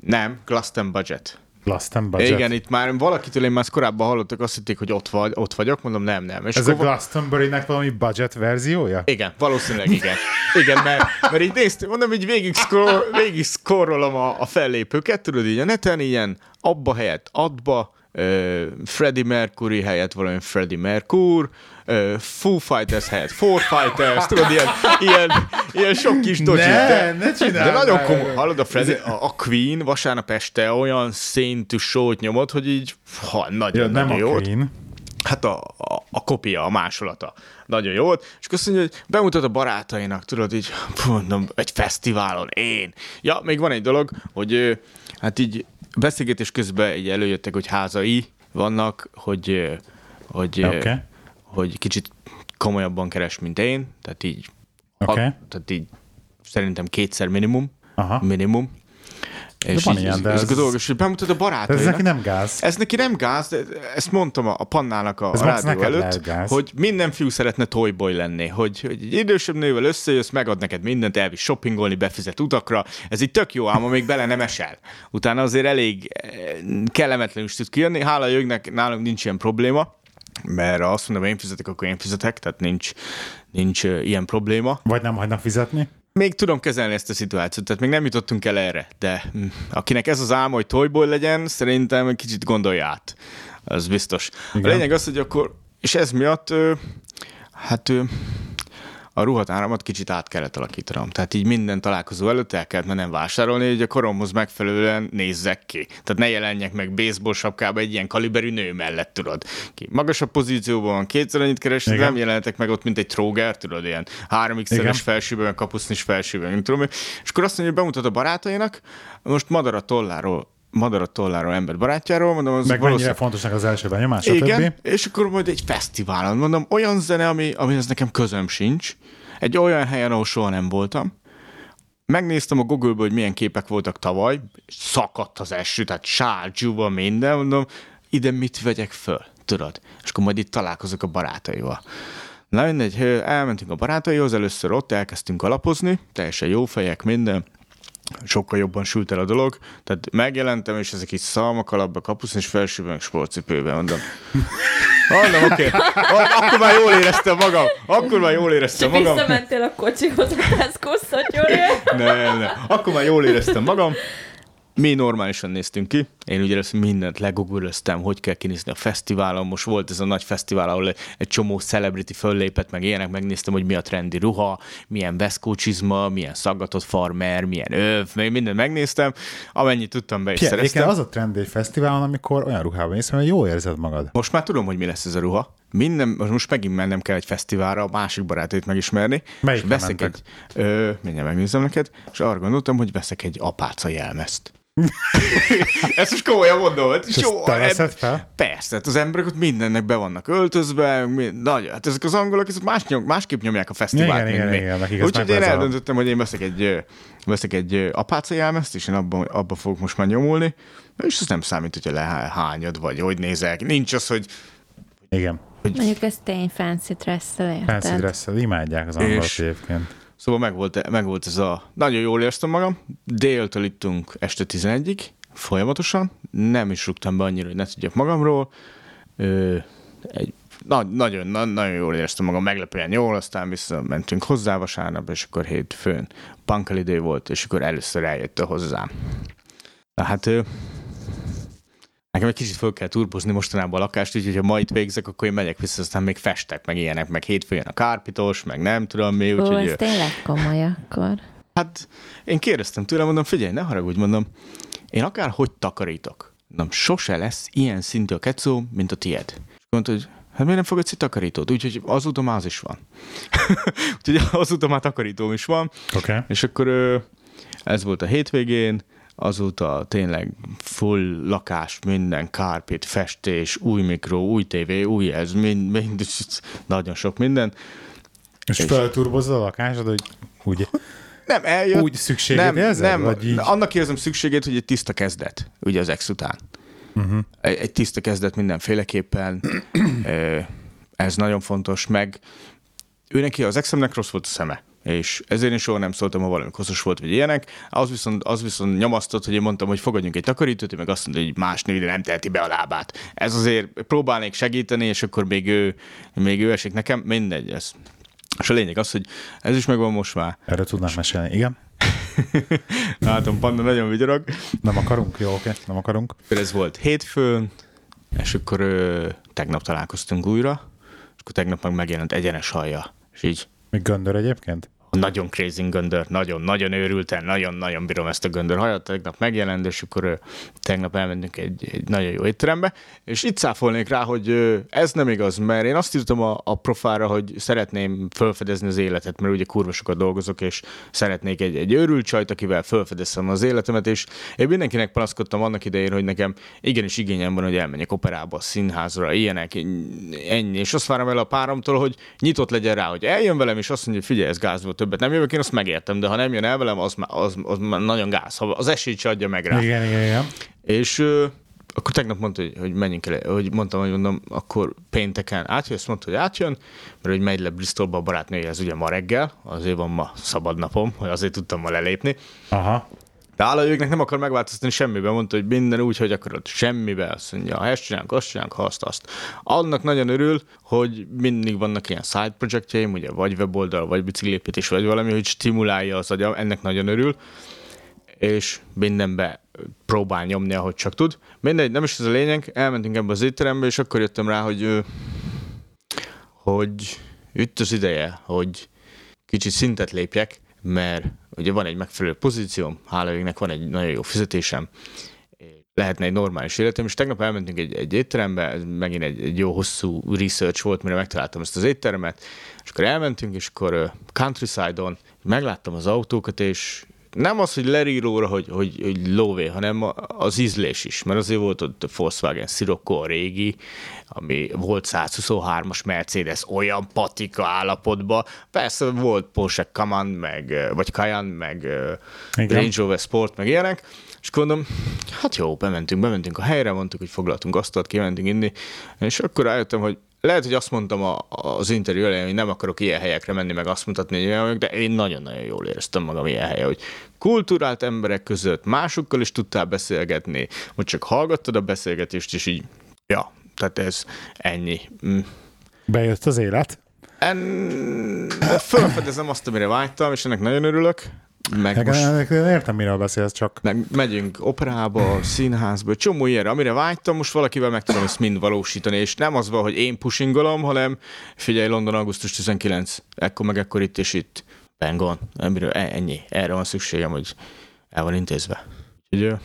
Nem, Glaston Budget. Glastonbury. Igen, itt már valakitől én már korábban hallottak, azt hitték, hogy ott, vagy, ott vagyok, mondom nem, nem. És Ez a akkor, va- Glastonbury-nek valami budget verziója? igen, valószínűleg igen. Igen, mert, mert így néztem, mondom, így végig, scroll, végig scrollolom a, a fellépőket, tudod, így a neten ilyen abba helyett adba, uh, Freddie Mercury helyett valami Freddie Mercury, uh, Foo Fighters helyett Four Fighters, tudod, ilyen, ilyen, ilyen sok kis dodgy. Ne, de, ne csináld De nagyon komoly. Hallod, a, Freddie, a, a Queen vasárnap este olyan szintű sót nyomott, hogy így ha, nagyon, Ja, nem nagyon a. Queen. Hát a, a, a kopia, a másolata. Nagyon jó volt. És azt mondja, hogy bemutat a barátainak, tudod, így, mondom, egy fesztiválon, én. Ja, még van egy dolog, hogy ö, hát így beszélgetés közben így előjöttek, hogy házai vannak, hogy, ö, hogy, okay. Hogy kicsit komolyabban keres, mint én, tehát így, Oké. hat- tehát így szerintem kétszer minimum, Aha. minimum. És van így, ilyen, de ezek ez- a dolgok, és bemutat a De barátainak. ez neki nem gáz. Ez neki nem gáz, de ezt mondtam a, a pannának a, Ez a rádió előtt, hogy minden fiú szeretne toyboy lenni, hogy, hogy egy idősebb nővel összejössz, megad neked mindent, elvisz shoppingolni, befizet utakra, ez így tök jó, ám még bele nem esel. Utána azért elég eh, kellemetlenül is tud kijönni, hála jögnek, nálunk nincs ilyen probléma, mert azt mondom, én fizetek, akkor én fizetek, tehát nincs, nincs ilyen probléma. Vagy nem hagynak fizetni? Még tudom kezelni ezt a szituációt, tehát még nem jutottunk el erre, de mm, akinek ez az álma, hogy toyboy legyen, szerintem egy kicsit gondolja át. Az biztos. Igen. A lényeg az, hogy akkor, és ez miatt, hát a ruhatáramat kicsit át kellett alakítanom. Tehát így minden találkozó előtt el kellett mennem vásárolni, hogy a koromhoz megfelelően nézzek ki. Tehát ne jelenjek meg baseball sapkába egy ilyen kaliberű nő mellett, tudod. Ki magasabb pozícióban van, kétszer annyit keres, Igen. nem jelenetek meg ott, mint egy tróger, tudod, ilyen 3 x felsőben, kapusznis felsőben, nem tudom. És akkor azt mondja, hogy bemutat a barátainak, most Madara tolláról Madara tolláról ember barátjáról, mondom, az Meg mennyire valószínűleg fontosnak az első benyomás, igen, stb. és akkor majd egy fesztiválon, mondom, olyan zene, ami, amihez nekem közöm sincs, egy olyan helyen, ahol soha nem voltam, megnéztem a Google-ből, hogy milyen képek voltak tavaly, szakadt az eső, tehát sárgyúva minden, mondom, ide mit vegyek föl, tudod? És akkor majd itt találkozok a barátaival. Na mindegy, elmentünk a barátaihoz, először ott elkezdtünk alapozni, teljesen jó fejek, minden, sokkal jobban sült el a dolog, tehát megjelentem, és ezek így szalmakalapba, kapusz és felsőben, meg sportcipőben, mondom. Nem, oké. Okay. Akkor már jól éreztem magam. Akkor már jól éreztem Csak magam. visszamentél a kocsihoz, a. Nem, nem. Akkor már jól éreztem magam. Mi normálisan néztünk ki. Én ugye először mindent leguguröztem, hogy kell kinézni a fesztiválon. Most volt ez a nagy fesztivál, ahol egy csomó celebrity föllépett, meg ilyenek, megnéztem, hogy mi a trendi ruha, milyen veszkócsizma, milyen szaggatott farmer, milyen öv, még mindent megnéztem. Amennyit tudtam be is Pierre, szereztem. az a trend egy fesztiválon, amikor olyan ruhában mész, hogy jól érzed magad. Most már tudom, hogy mi lesz ez a ruha. Minden, most megint mennem kell egy fesztiválra, a másik barátait megismerni. Melyikre és veszek mentek? egy, ö, mindjárt megnézem neked, és arra gondoltam, hogy veszek egy apáca jelmezt. Ezt most komolyan mondom. Hát És jó, eb- veszed fel? Persze, hát az emberek ott mindennek be vannak öltözve, nagy, hát ezek az angolok ezek más nyom, másképp nyomják a fesztivált, Igen, mint igen, mi. Úgyhogy én ez a- eldöntöttem, hogy én veszek egy, veszek egy apáca jelmezt, és én abba, abba fogok most már nyomulni, és ez nem számít, hogyha lehányod, vagy hogy nézek. Nincs az, hogy Igen. Mondjuk ez tény fancy dressel, érted? Fancy dress imádják az angolok És- egyébként. Szóval meg volt, meg volt ez a... Nagyon jól éreztem magam. Déltől ittunk este 11-ig, folyamatosan. Nem is rúgtam be annyira, hogy ne tudjak magamról. Ö, egy, na, nagyon, na, nagyon jól éreztem magam, meglepően jól, aztán visszamentünk hozzá vasárnap, és akkor hétfőn Pankalidé volt, és akkor először eljött hozzám. Tehát ö, Nekem egy kicsit föl kell turbozni mostanában a lakást, úgyhogy ha ma itt végzek, akkor én megyek vissza, aztán még festek, meg ilyenek, meg hétfőn jön a kárpitos, meg nem tudom mi, Ó, úgyhogy... ez tényleg komoly akkor. Hát én kérdeztem tőle, mondom, figyelj, ne haragudj, mondom, én akár hogy takarítok, mondom, sose lesz ilyen szintű a kecó, mint a tied. És mondta, hogy hát miért nem fogadsz egy takarítót? Úgyhogy azóta már az is van. Úgyhogy azóta már takarítóm is van. Okay. És akkor ez volt a hétvégén, azóta tényleg full lakás, minden kárpét, festés, új mikro, új tévé, új ez, mind, mind, nagyon sok minden. És És- felturbozod a lakásod, hogy úgy, Nem, eljött. úgy szükségét nem, érzed? nem, Vagy így? annak érzem szükségét, hogy egy tiszta kezdet, ugye az ex után. Uh-huh. Egy, egy tiszta kezdet mindenféleképpen, ez nagyon fontos, meg ő neki az exemnek rossz volt a szeme, és ezért én soha nem szóltam, ha valami koszos volt, vagy ilyenek. Az viszont, az viszont nyomasztott, hogy én mondtam, hogy fogadjunk egy takarítót, meg azt mondta, hogy más nő ide nem teheti be a lábát. Ez azért próbálnék segíteni, és akkor még ő, még ő esik nekem, mindegy, ez. És a lényeg az, hogy ez is megvan most már. Erről tudnám mesélni. Igen? Látom, Panda nagyon vigyorog. Nem akarunk? Jó, oké, nem akarunk. Ez volt hétfőn, és akkor ö, tegnap találkoztunk újra, és akkor tegnap meg megjelent egyenes hallja. És így Még göndör egyébként? Nagyon crazy göndör, nagyon, nagyon őrülten, nagyon, nagyon bírom ezt a göndör. Hajat, tegnap megjelent, és akkor tegnap elmentünk egy, egy nagyon jó étterembe, és itt száfolnék rá, hogy ez nem igaz, mert én azt írtam a, a profára, hogy szeretném felfedezni az életet, mert ugye kurva sokat dolgozok, és szeretnék egy, egy őrült csajt, akivel felfedezem az életemet, és én mindenkinek panaszkodtam annak idején, hogy nekem igenis igényem van, hogy elmenjek operába, színházra, ilyenek, ennyi, és azt várom el a páromtól, hogy nyitott legyen rá, hogy eljön velem, és azt mondja, hogy figyelj, ez gáz volt, többet nem jövök, én azt megértem, de ha nem jön el velem, az, az, az nagyon gáz, ha az esélyt se adja meg rá. Igen, igen, igen. És ö, akkor tegnap mondta, hogy, hogy menjünk el, hogy mondtam, hogy mondom, akkor pénteken átjön, azt mondta, hogy átjön, mert hogy megy le Bristolba a barátnője, ez ugye ma reggel, azért van ma szabad napom, hogy azért tudtam ma lelépni. Aha. De állójuknak nem akar megváltoztatni semmiben, mondta, hogy minden úgy, hogy akarod, semmibe, azt mondja, ha ezt csinálunk, azt csinálunk, ha azt, azt. Annak nagyon örül, hogy mindig vannak ilyen side projektjeim, ugye vagy weboldal, vagy biciklépítés, vagy valami, hogy stimulálja az agyam, ennek nagyon örül, és mindenbe próbál nyomni, ahogy csak tud. Mindegy, nem is ez a lényeg, elmentünk ebbe az étterembe, és akkor jöttem rá, hogy, hogy itt az ideje, hogy kicsit szintet lépjek, mert ugye van egy megfelelő pozícióm, hála égnek van egy nagyon jó fizetésem, lehetne egy normális életem, és tegnap elmentünk egy, egy étterembe, ez megint egy, egy jó hosszú research volt, mire megtaláltam ezt az éttermet, és akkor elmentünk, és akkor countryside-on megláttam az autókat, és nem az, hogy leríróra, hogy, hogy, hogy lóvé, hanem az ízlés is, mert azért volt ott Volkswagen Sirocco a régi, ami volt 123-as Mercedes olyan patika állapotban, persze volt Porsche Cayman, meg, vagy Cayenne, meg Igen. Range Rover Sport, meg ilyenek, és akkor mondom, hát jó, bementünk, bementünk a helyre, mondtuk, hogy foglaltunk asztalt, kimentünk inni, és akkor rájöttem, hogy lehet, hogy azt mondtam a, az interjú elején, hogy nem akarok ilyen helyekre menni, meg azt mutatni, hogy olyan vagyok, de én nagyon-nagyon jól éreztem magam ilyen helyen, hogy kulturált emberek között másokkal is tudtál beszélgetni, hogy csak hallgattad a beszélgetést, és így, ja, Tehát ez ennyi. Mm. Bejött az élet? En... Fölfedezem azt, amire vágytam, és ennek nagyon örülök. Meg Meg most. Értem, miről beszélsz, csak meg megyünk operába, színházba, csomó ilyenre, amire vágytam, most valakivel meg tudom ezt mind valósítani, és nem az van, hogy én pushingolom, hanem figyelj, London augusztus 19, ekkor meg ekkor itt és itt, bang on, amiről e- ennyi, erre van szükségem, hogy el van intézve. Úgyhogy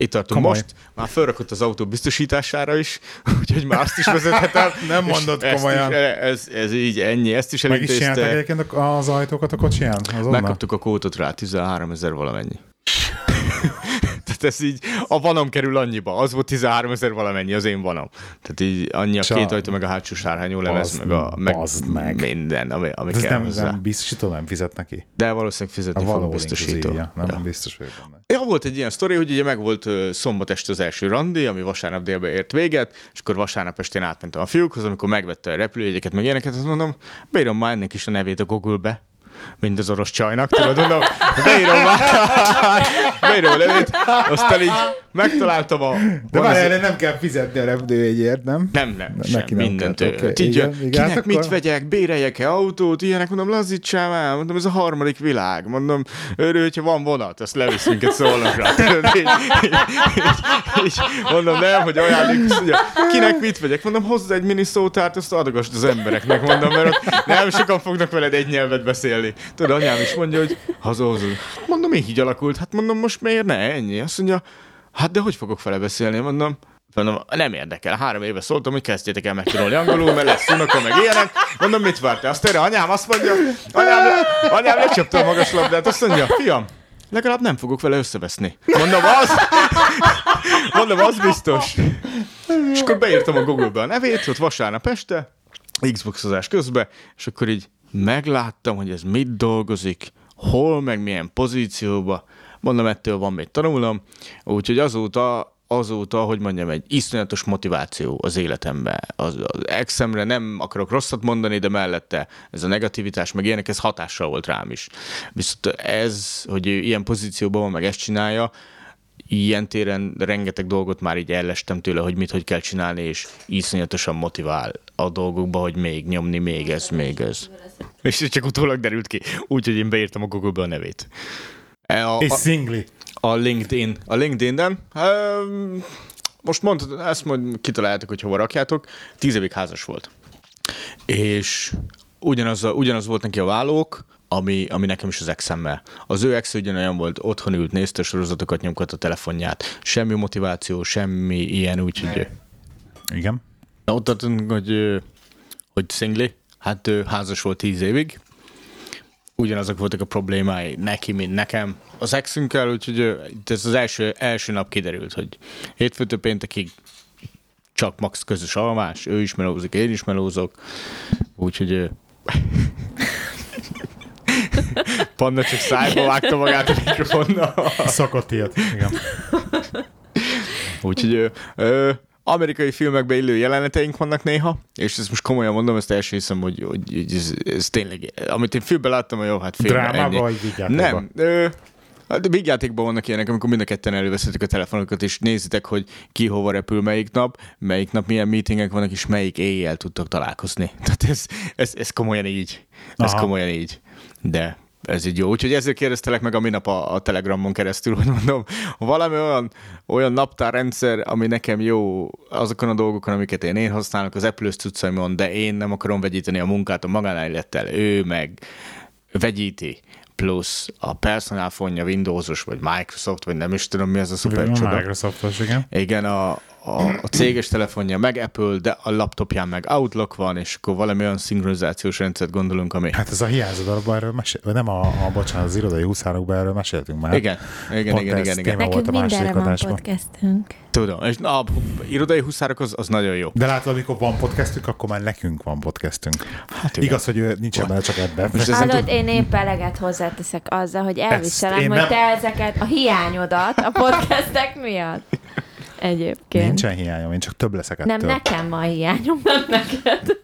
itt tartunk Komoly. most, már felrakott az autó biztosítására is, úgyhogy már azt is vezethetem. Nem mondod komolyan. Is, ez, ez így ennyi, ezt is meg is elintézte. egyébként az ajtókat a kocsiján? Azonnal? Megkaptuk a kódot rá, 13 ezer valamennyi. Tehát ez így, a vanom kerül annyiba, az volt 13 ezer valamennyi, az én vanom. Tehát így annyi a Csak- két ajtó, meg a hátsó sárhányó Bazd- meg, a, meg, meg. minden, ami, ami ez kell nem, hozzá. nem biztosító nem fizet neki. De valószínűleg fizetni fog a való biztosító. Ja, nem Ja. biztos vagyok benne. Ja, volt egy ilyen sztori, hogy ugye meg volt szombat este az első randi, ami vasárnap délbe ért véget, és akkor vasárnap estén átmentem a fiúkhoz, amikor megvette a repülőjegyeket, meg ilyeneket, azt mondom, beírom már ennek is a nevét a Google-be, mint az orosz csajnak, tudod, mondom, beírom már, beírom a nevét, aztán így megtaláltam a... De ez- várjál, nem kell fizetni a repülőjegyért, nem? nem, nem, Ne- sem, nem mindent. ő. oké, Így, igen, igen, kinek hát mit akkor- vegyek, béreljek-e autót, ilyenek, mondom, lazítsál el, mondom, ez a harmadik világ, mondom, örül, hogyha van vonat, azt levisz minket szólnakra. Így, így, így, mondom, nem, hogy ajándék, kinek mit vegyek, mondom, hozzá egy mini szótárt, azt adogasd az embereknek, mondom, mert nem sokan fognak veled egy nyelvet beszélni. Tudod, anyám is mondja, hogy haza, haza. Mondom, így alakult, hát mondom, most miért ne, ennyi. Azt mondja, hát de hogy fogok vele beszélni, mondom, Mondom, nem érdekel. Három éve szóltam, hogy kezdjétek el megtanulni angolul, mert lesz unoka, meg ilyenek. Mondom, mit vártál? Azt erre anyám azt mondja, anyám, anyám lecsapta a magas labdát, azt mondja, fiam, legalább nem fogok vele összeveszni. Mondom, az, mondom, az biztos. És akkor beírtam a Google-be a nevét, ott vasárnap este, Xboxozás közben, és akkor így megláttam, hogy ez mit dolgozik, hol, meg milyen pozícióba. Mondom, ettől van még tanulnom, úgyhogy azóta azóta, hogy mondjam, egy iszonyatos motiváció az életemben. Az, az exemre nem akarok rosszat mondani, de mellette ez a negativitás, meg ilyenek, ez hatással volt rám is. Viszont ez, hogy ő ilyen pozícióban van, meg ezt csinálja, ilyen téren rengeteg dolgot már így ellestem tőle, hogy mit, hogy kell csinálni, és iszonyatosan motivál a dolgokba, hogy még nyomni, még ez, még ez. És csak utólag derült ki, úgyhogy én beírtam a Google-be a nevét. E, A, És a, szingli. a LinkedIn. A LinkedIn-en, um, most mondtad, ezt majd kitaláljátok, hogy hova rakjátok, tíz évig házas volt. És ugyanaz, a, ugyanaz volt neki a vállók, ami, ami nekem is az exemmel. Az ő ex ugyanolyan volt, otthon ült, nézte a sorozatokat, nyomkodta a telefonját. Semmi motiváció, semmi ilyen, úgyhogy... Igen. Na, ott tartunk, hogy, hogy szingli, hát ő házas volt tíz évig, ugyanazok voltak a problémái neki, mint nekem az exünkkel, úgyhogy ez az első, első nap kiderült, hogy hétfőtől péntekig csak max közös alvás, ő is melózik, én is melózok, úgyhogy Panna csak szájba vágta magát a mikrofonnal. Szokott ilyet. Igen. Úgyhogy ö, ö, amerikai filmekbe illő jeleneteink vannak néha, és ezt most komolyan mondom, ezt első hiszem, hogy, hogy ez, ez tényleg, amit én filmben láttam, hogy jó, hát film, Drámába ennyi. vagy? Nem, ö, Hát vígjátékban vannak ilyenek, amikor mind a ketten előveszetek a telefonokat, és nézitek, hogy ki hova repül melyik nap, melyik nap milyen meetingek vannak, és melyik éjjel tudtok találkozni. Tehát ez, ez, ez komolyan így. Ez Aha. komolyan így. De ez így jó. Úgyhogy ezért kérdeztelek meg a minap a, a Telegramon keresztül, hogy mondom, valami olyan, olyan naptárrendszer, ami nekem jó azokon a dolgokon, amiket én, én használok az Apple-ös cuccaimon, de én nem akarom vegyíteni a munkát a magánélettel. Ő meg vegyíti plusz a personálfonja Windowsos, vagy Microsoft, vagy nem is tudom mi az a szuper csoda. Microsoftos, igen. Igen, a, a, a céges telefonja meg Apple, de a laptopján meg Outlook van, és akkor valami olyan szinkronizációs rendszert gondolunk, ami... Hát ez a hiányzó darabban erről mesél, vagy nem a, a bocsánat, az irodai huszárokban erről meséltünk már. Igen, igen, Pont igen, igen, igen. téma volt Nekünk a mindenre második van adásban. podcastünk. Tudom, és na, a irodai huszárok az, az nagyon jó. De látod, amikor van podcastünk, akkor már nekünk van podcastünk. Hát igen. Igaz, hogy ő nincsen benne csak ebben. Hallod, én épp eleget hozzáteszek azzal, hogy elviselem, hogy nem- te ezeket, a hiányodat a podcastek miatt. Egyébként. Nincsen hiányom, én csak több leszek Nem, ettől. nekem van hiányom, nem neked.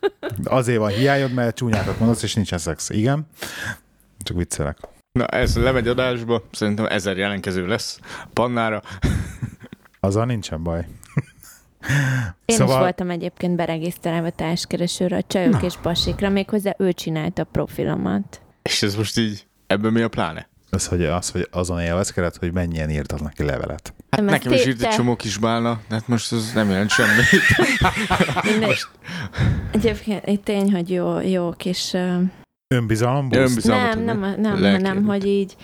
Azért van hiányod, mert csúnyákat mondasz, és nincsen szex. Igen? Csak viccelek. Na, ez lemegy adásba, szerintem ezer jelentkező lesz pannára. Azzal nincsen baj. Én szóval... is voltam egyébként beregisztrálva társkeresőre, a csajok Na. és pasikra, méghozzá ő csinálta a profilomat. És ez most így, ebből mi a pláne? Az, hogy, az, hogy azon élvezkedett, hogy mennyien írtak neki levelet. Hát nem nekem is írt egy csomó kis bálna, de hát most ez nem jelent semmit. most... Egyébként egy tény, hogy jó, jó kis... Uh... Önbizalom? Nem, nem, nem, nem hanem, hogy így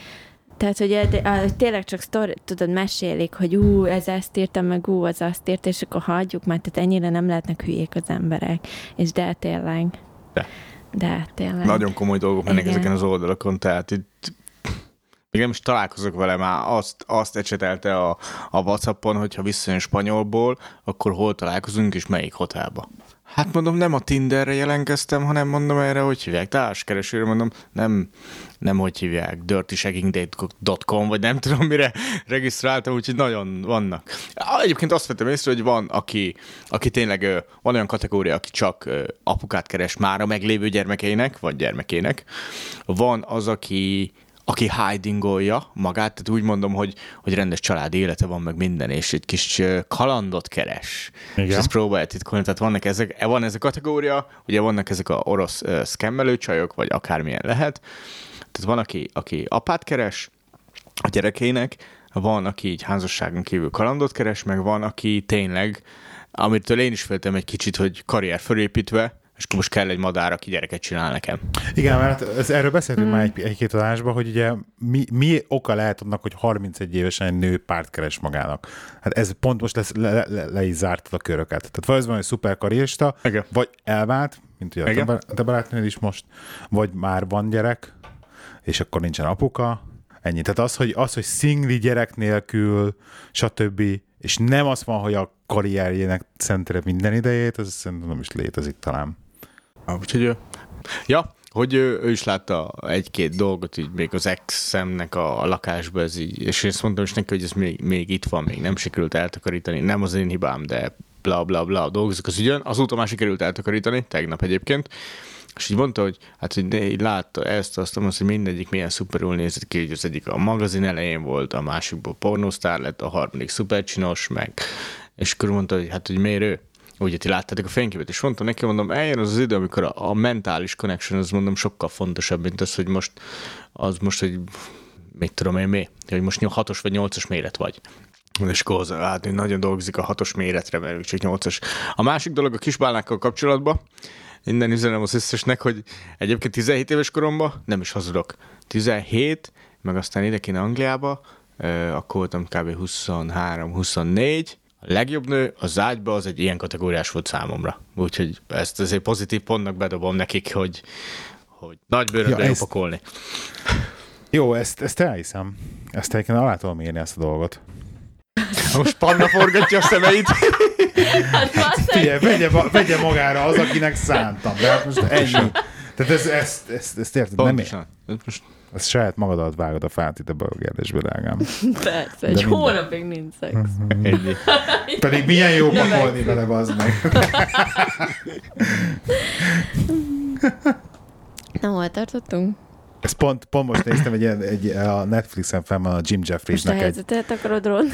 tehát, hogy a, tényleg csak sztori, tudod, mesélik, hogy ú, ez ezt írtam, meg ú, az azt írt, és akkor hagyjuk, mert tehát ennyire nem lehetnek hülyék az emberek. És de tényleg. De. De tényleg. Nagyon komoly dolgok mennek ezeken az oldalakon, tehát itt még nem is találkozok vele, már azt, azt ecsetelte a, a Whatsappon, hogy ha visszajön spanyolból, akkor hol találkozunk és melyik hotelba. Hát mondom, nem a Tinderre jelentkeztem, hanem mondom erre, hogy hívják, társkeresőre, mondom, nem, nem hogy hívják, dirtyshaggingdate.com, vagy nem tudom mire regisztráltam, úgyhogy nagyon vannak. Egyébként azt vettem észre, hogy van, aki, aki tényleg, van olyan kategória, aki csak apukát keres már a meglévő gyermekeinek, vagy gyermekének. Van az, aki aki hidingolja magát, tehát úgy mondom, hogy, hogy rendes családi élete van, meg minden, és egy kis kalandot keres. Igen. És ezt próbálja titkolni. Tehát vannak ezek, van ez a kategória, ugye vannak ezek a orosz uh, szkemmelő csajok, vagy akármilyen lehet. Tehát van, aki, aki apát keres a gyerekének, van, aki így házasságon kívül kalandot keres, meg van, aki tényleg, amitől én is féltem egy kicsit, hogy karrier fölépítve, és akkor most kell egy madár, aki gyereket csinál nekem. Igen, mert ez, erről beszéltünk mm. már egy, egy-két adásban, hogy ugye mi, mi oka lehet annak, hogy 31 évesen egy nő párt keres magának. Hát ez pont most lesz, le, le, le is zártad a köröket. Tehát vagy van egy szuper karrierista, Igen. vagy elvált, mint ugye Igen. a te barátnőd is most, vagy már van gyerek, és akkor nincsen apuka, ennyi. Tehát az, hogy, az, hogy szingli gyerek nélkül, stb., és nem az van, hogy a karrierjének szentere minden idejét, ez szerintem nem is létezik talán. Ah, úgyhogy, ja, hogy ő, ő is látta egy-két dolgot így még az ex-szemnek a, a lakásba, ez így, és azt mondtam is neki, hogy ez még, még itt van, még nem sikerült eltakarítani, nem az én hibám, de bla bla bla, dolgozik az ügyön. Azóta már sikerült eltakarítani, tegnap egyébként, és így mondta, hogy hát, hogy így látta ezt, azt, azt, hogy mindegyik milyen szuperül nézett ki, hogy az egyik a magazin elején volt, a másikból pornósztár lett, a harmadik szupercsinos, meg, és akkor mondta, hogy hát, hogy miért ő? Ugye ti láttátok a fényképet, és mondtam neki, mondom, eljön az az idő, amikor a, a mentális connection, az mondom sokkal fontosabb, mint az, hogy most, az most, hogy mit tudom én mi, hogy most hatos vagy nyolcas méret vagy. És akkor hát nagyon dolgozik a hatos méretre, mert csak nyolcas. A másik dolog a kisbálnákkal kapcsolatban, innen üzenem az összesnek, hogy egyébként 17 éves koromban, nem is hazudok, 17, meg aztán ide Angliába, akkor voltam kb. 23-24, a legjobb nő az ágyba az egy ilyen kategóriás volt számomra. Úgyhogy ezt azért pozitív pontnak bedobom nekik, hogy, hogy nagy bőröt ja, ezt... Jó, ezt, ezt elhiszem. Ezt egyébként alá tudom írni ezt a dolgot. Most Panna forgatja a szemeit. Hát, Figyelj, vegye, vegye magára az, akinek szántam. De hát most ennyi. Tehát ez, ezt, ezt, ezt érted? Pontosan. Nem én? Most ezt saját magadat vágod a fát itt a kérdésbe, drágám. Persze, egy hónapig nincs szex. Ennyi. Pedig milyen jó pakolni vele, az meg. Na, hol tartottunk? Ezt pont, pont most néztem, egy, egy, a Netflixen fel van a Jim Jeffries-nek. Most a helyzetet egy... akarod rólni?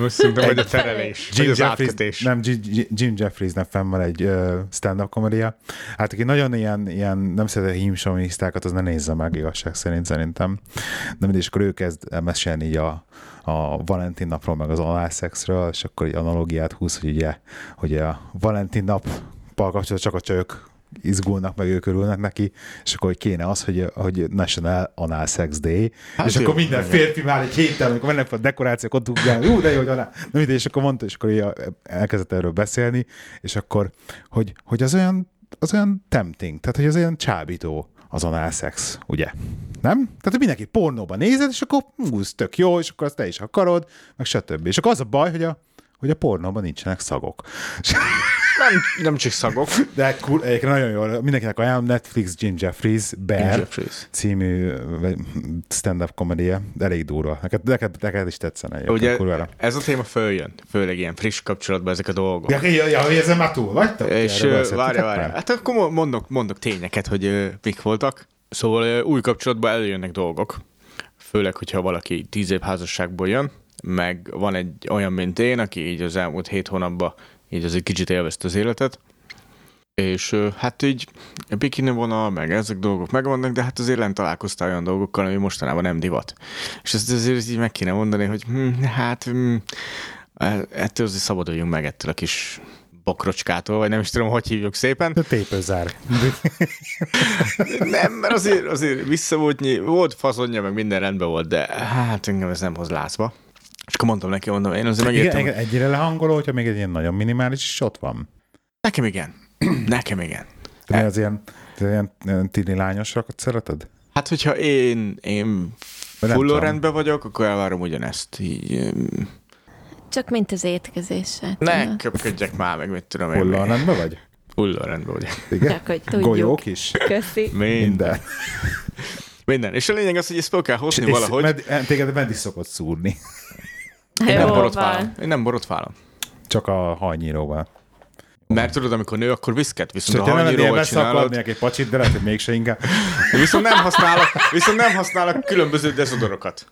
Most szerintem, hogy a terelés, Jim az Jeffries, Nem, Jim Jeffries-nek fenn van egy uh, stand-up komédia. Hát aki nagyon ilyen, ilyen nem szeret hímsominisztákat, az ne nézze meg igazság szerint szerintem. De mindig, és akkor ő kezd mesélni így a, a Valentin napról, meg az alászexről, és akkor egy analógiát húz, hogy ugye, hogy a Valentin nap kapcsolatban csak a csajok izgulnak, meg ők örülnek neki, és akkor hogy kéne az, hogy, hogy National Anal Sex Day, hát és jó, akkor minden férfi már egy héttel, amikor mennek a dekorációk, ott tudják, jó, de jó, hogy anál. Na, és akkor mondta, és akkor elkezdett erről beszélni, és akkor, hogy, hogy az olyan, az olyan tempting, tehát hogy az olyan csábító az análszex, ugye? Nem? Tehát, hogy mindenki pornóban nézed, és akkor húz, tök jó, és akkor azt te is akarod, meg stb. És akkor az a baj, hogy a, hogy a pornóban nincsenek szagok. Nem, nem csak szagok. De cool, egyébként nagyon jó. Mindenkinek ajánlom Netflix Jim Jeffries Bear Jim Jeffries. című stand-up komédia. Elég durva. Neked, neked, neked is tetszene. Ugye kurvára. ez a téma följön, főleg ilyen friss kapcsolatban ezek a dolgok. Ja, ja, ja hogy ezen már túl vagytok? És várja, várja. Hát akkor mondok, mondok tényeket, hogy mik voltak. Szóval új kapcsolatban előjönnek dolgok. Főleg, hogyha valaki tíz év házasságból jön, meg van egy olyan, mint én, aki így az elmúlt hét hónapban így az egy kicsit élvezte az életet. És hát így bikini vonal, meg ezek dolgok megvannak, de hát azért lent találkoztál olyan dolgokkal, ami mostanában nem divat. És ezt azért így meg kéne mondani, hogy hm, hát hm, ettől azért szabaduljunk meg ettől a kis bokrocskától, vagy nem is tudom, hogy hívjuk szépen. A tépőzár. nem, mert azért, azért vissza volt, volt fazonja, meg minden rendben volt, de hát engem ez nem hoz lázba. És akkor mondtam neki, mondom, én azért megértem. Igen, egyre lehangoló, hogyha még egy ilyen nagyon minimális is ott van. Nekem igen. Nekem igen. Te az ilyen, te ilyen, ilyen tini lányosakat szereted? Hát, hogyha én, én full rendben vagyok, akkor elvárom ugyanezt. Így, csak mint az étkezéssel. Ne köpködjek már meg, mit tudom én. Hulló rendben vagy? Hulló rendben vagy. Igen? Csak, hogy tudjuk. Golyók is? Köszi. Minden. Minden. És a lényeg az, hogy ezt fel kell hozni és valahogy. Med, téged meddig szokott szúrni? Én nem borotválom. Én nem borotválom. Csak a hajnyíróval. Mert tudod, amikor nő, akkor viszket, viszont Sőt, a hajnyíróval csinálod... egy pacsit, de lehet, hogy mégse inkább. Viszont nem használok, viszont nem használok különböző dezodorokat.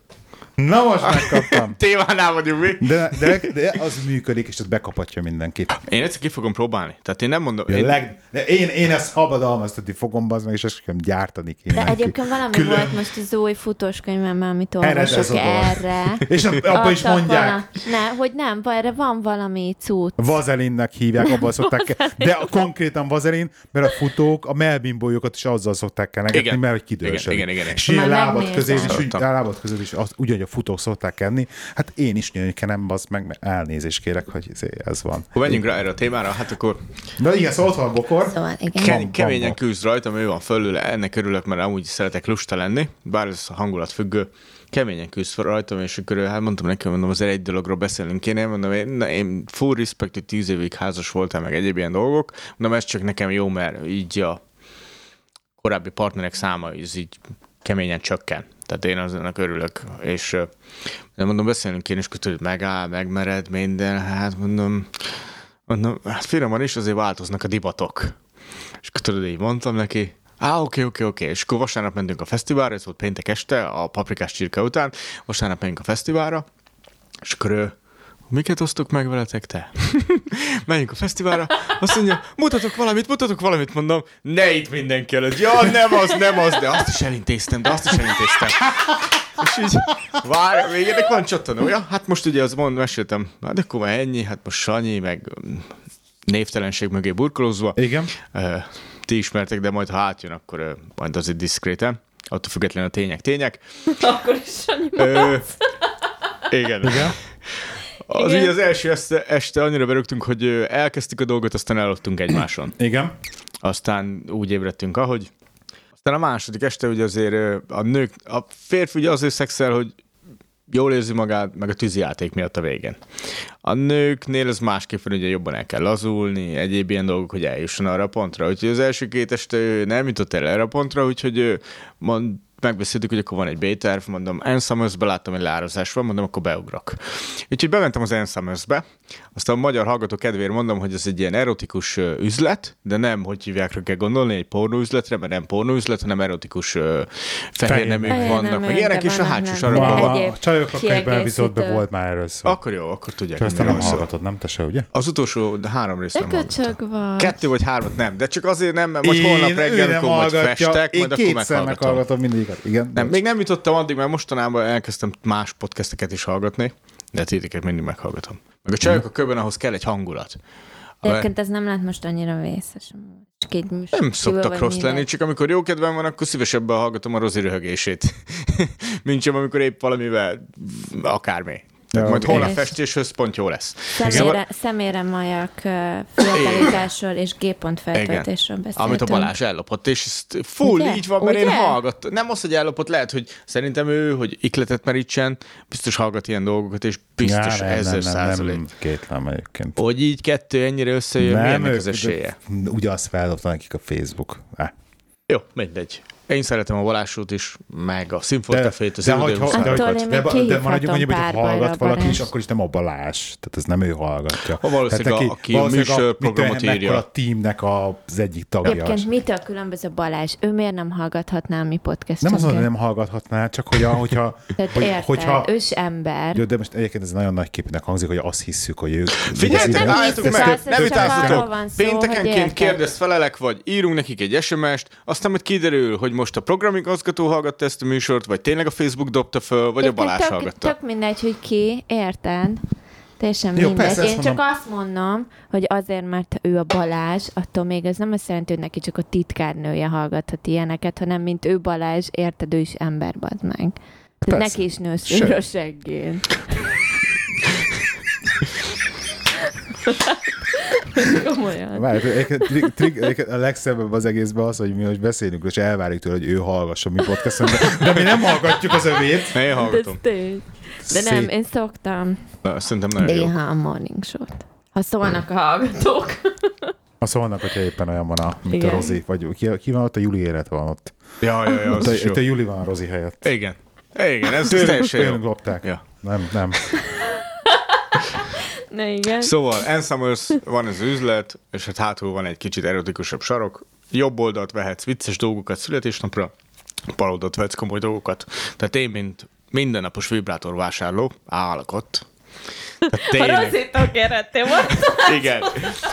Na most megkaptam. Témánál vagyunk mi. De, de, de az működik, és az bekapatja mindenkit. Én egyszer ki fogom próbálni. Tehát én nem mondom... Ja, én... Leg, de én, én ezt szabadalmaztatni fogom, az meg, és ezt kell gyártani kéne. De egyébként valami Külön... volt most az új futós könyvemben, amit olvasok erre. és abban is mondják. Ne, hogy nem, erre van valami cucc. Vazelinnek hívják, abban szokták De a, konkrétan vazelin, mert a futók a melbimbójukat is azzal szokták kenegetni, mert hogy kidősödik. Igen, igen, igen. És lábad közé is, lábad közé is az, ugyanúgy a futók szokták enni. Hát én is nyönykenem, az meg elnézést kérek, hogy izé, ez van. Akkor menjünk rá erre a témára, hát akkor... De igen, szóval ott van a bokor. Szóval, igen. Ke- keményen küzd rajtam, ő van fölül, ennek örülök, mert amúgy szeretek lusta lenni, bár ez a hangulat függő keményen küzd rajtam, és akkor hát mondtam neki, mondom, azért egy dologról beszélünk kéne, mondom, én, én full respect, hogy tíz évig házas voltam, meg egyéb ilyen dolgok, mondom, ez csak nekem jó, mert így a korábbi partnerek száma ez így keményen csökken. Tehát én azonnak örülök. És de mondom, beszélünk én, és hogy megáll, megmered minden, hát mondom, mondom, hát finoman is azért változnak a divatok. És tudod, így mondtam neki, Á, oké, oké, oké. És akkor vasárnap mentünk a fesztiválra, ez volt péntek este, a paprikás csirke után, vasárnap mentünk a fesztiválra, és akkor ő, miket osztok meg veletek te? Menjünk a fesztiválra, azt mondja, mutatok valamit, mutatok valamit, mondom, ne itt mindenki előtt. Ja, nem az, nem az, de azt is elintéztem, de azt is elintéztem. És így, várj, még ennek van csatornója? Hát most ugye az mond, meséltem, hát akkor már ennyi, hát most Sanyi, meg mm, névtelenség mögé burkolózva. Igen. Uh, ti ismertek, de majd ha átjön, akkor uh, majd azért diszkréten. Attól függetlenül a tények tények. akkor is Sanyi uh, Igen. Igen. Az ugye az első este, este annyira berögtünk, hogy elkezdtük a dolgot, aztán eladtunk egymáson. Igen. Aztán úgy ébredtünk, ahogy. Aztán a második este ugye azért a nők, a férfi ugye azért szexel, hogy jól érzi magát, meg a tűzijáték miatt a végén. A nőknél ez másképp van, ugye jobban el kell lazulni, egyéb ilyen dolgok, hogy eljusson arra a pontra. Úgyhogy az első két este nem jutott el erre a pontra, úgyhogy mond, megbeszéltük, hogy akkor van egy B-terv, mondom, Ensummers-be láttam, hogy leárazás van, mondom, akkor beugrok. Úgyhogy bementem az Ensummers-be, aztán a magyar hallgató kedvéért mondom, hogy ez egy ilyen erotikus üzlet, de nem, hogy hívják, kell gondolni, egy pornóüzletre, mert nem pornóüzlet, hanem erotikus fehér neműk vannak, meg ilyenek, és a hátsó sarokban A csajok a volt már erről szó. Akkor jó, akkor tudják. Csak aztán nem hallgatod, nem te se, ugye? Az utolsó de három részt nem hallgattam. Vagy. Kettő vagy hármat nem, de csak azért nem, mert majd holnap reggel, amikor majd festek, majd akkor meghallgatom. mindig igen. Nem, még nem jutottam addig, mert mostanában elkezdtem más podcasteket is hallgatni, de titeket mindig meghallgatom. Meg a csajok a köbben ahhoz kell egy hangulat. Egyébként ez nem lehet most annyira vészes. Csak egy nem szoktak rossz lenni, csak amikor jó kedvem van, akkor szívesebben hallgatom a Rozi röhögését. Mint sem, amikor épp valamivel akármi. Ja, majd holnap és festéshöz pont jó lesz. Szemére, szemére majak fiatalításról és G-pont feltöltésről beszéltünk. Amit a Balázs ellopott, és ezt full Ugye? így van, mert Ugye? én hallgattam. Nem az, hogy ellopott, lehet, hogy szerintem ő, hogy ikletet merítsen, biztos hallgat ilyen dolgokat, és biztos ja, ezer százalék. Nem, kétlem egyébként. Hogy így kettő ennyire összejön, nem, milyennek az esélye? Ugye azt feldobta nekik a Facebook. Ah. Jó, mindegy. Én szeretem a Balázsót is, meg a Szimfortefét, az de, de, hogy, Attól de, de, még de, de kihívhatom mondjuk, hogy hallgat valaki is, akkor is nem a Balázs. Tehát ez nem ő hallgatja. Ha valószínűleg a- aki a műsorprogramot írja. a teamnek az egyik tagja. Egyébként mitől különböző Balázs? Ő miért nem hallgathatná a mi Nem podcastünket? az, hogy nem hallgathatná, csak hogy a, hogyha, Tehát hogy, érted, hogyha, ős ember. jó, de most egyébként ez nagyon nagy képnek hangzik, hogy azt hisszük, hogy ők... Figyeljetek, nem hiszük meg, nem hogy Péntekenként érted. kérdezt felelek, vagy írunk nekik egy SMS-t, aztán majd kiderül, hogy most a programigazgató hallgatta ezt a műsort, vagy tényleg a Facebook dobta föl, vagy a Egyébként Balázs tök, hallgatta. tök mindegy, hogy ki, érted? Teljesen Jó, mindegy. persze, Én csak mondom. azt mondom, hogy azért, mert ő a Balázs, attól még ez nem azt jelenti, hogy neki csak a titkárnője hallgathat ilyeneket, hanem mint ő Balázs, érted, ő is ember, bazd meg. Neki is nő Se- szőr a seggén. Komolyan. Egyébként trik- a legszebb az egészben az, hogy mi most beszélünk, és elvárjuk tőle, hogy ő hallgassa mi podcaston, de, de mi nem hallgatjuk az övét. Ne, én De, hallgatom. tény. de nem, én szoktam Na, Szerintem nagyon jó. néha a morning show-t. Ha szólnak a hallgatók. Ha szólnak, hogyha éppen olyan van, a, mint Igen. a Rozi, vagy ki, ki van ott, a Juli élet van ott. Ja, ja, ja, Ott az a, jó. ott a Juli van a Rozi helyett. Igen. Igen, ez Tőlünk, teljesen tőlünk jó. lopták. Ja. Nem, nem. Na igen. Szóval, Ann Summers van az üzlet, és hát hátul van egy kicsit erotikusabb sarok. Jobb oldalt vehetsz vicces dolgokat születésnapra, bal oldalt vehetsz komoly dolgokat. Tehát én, mint mindennapos vibrátor vásárló, állok ott. A kérhettél igen.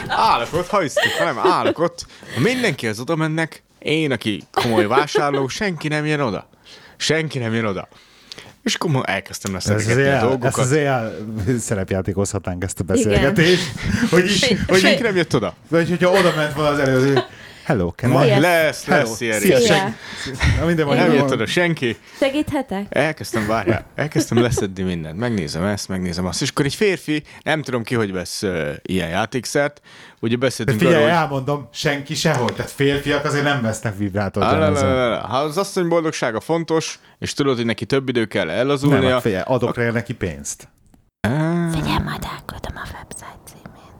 Állok ott, hajsztik, hanem állok ott. Mindenki az oda mennek, én, aki komoly vásárló, senki nem jön oda. Senki nem jön oda. És akkor ma elkezdtem Ez leszedegetni azért, a el, ezt dolgokat. azért el, szerepjátékozhatnánk ezt a beszélgetést. Hogy is, Hogy- hogy, Senki nem jött oda. vagy hogyha oda ment volna az előző, hello, can Majd lesz, Hello. lesz ilyen Szia, senki. Na, minden van, Nem jött oda senki. Segíthetek? Elkezdtem, várjál, elkezdtem leszedni mindent. Megnézem ezt, megnézem azt. És akkor egy férfi, nem tudom ki, hogy vesz uh, ilyen játékszert, ugye De beszéltünk figyelj, arról, hogy elmondom, senki sehol. Tehát férfiak azért nem vesznek vibrátort. Ha az asszony boldogsága fontos, és tudod, hogy neki több idő kell Nem, ellazulnia. hát figyelj, adok rá neki pénzt. Figyelj, majd elküldöm a website címét.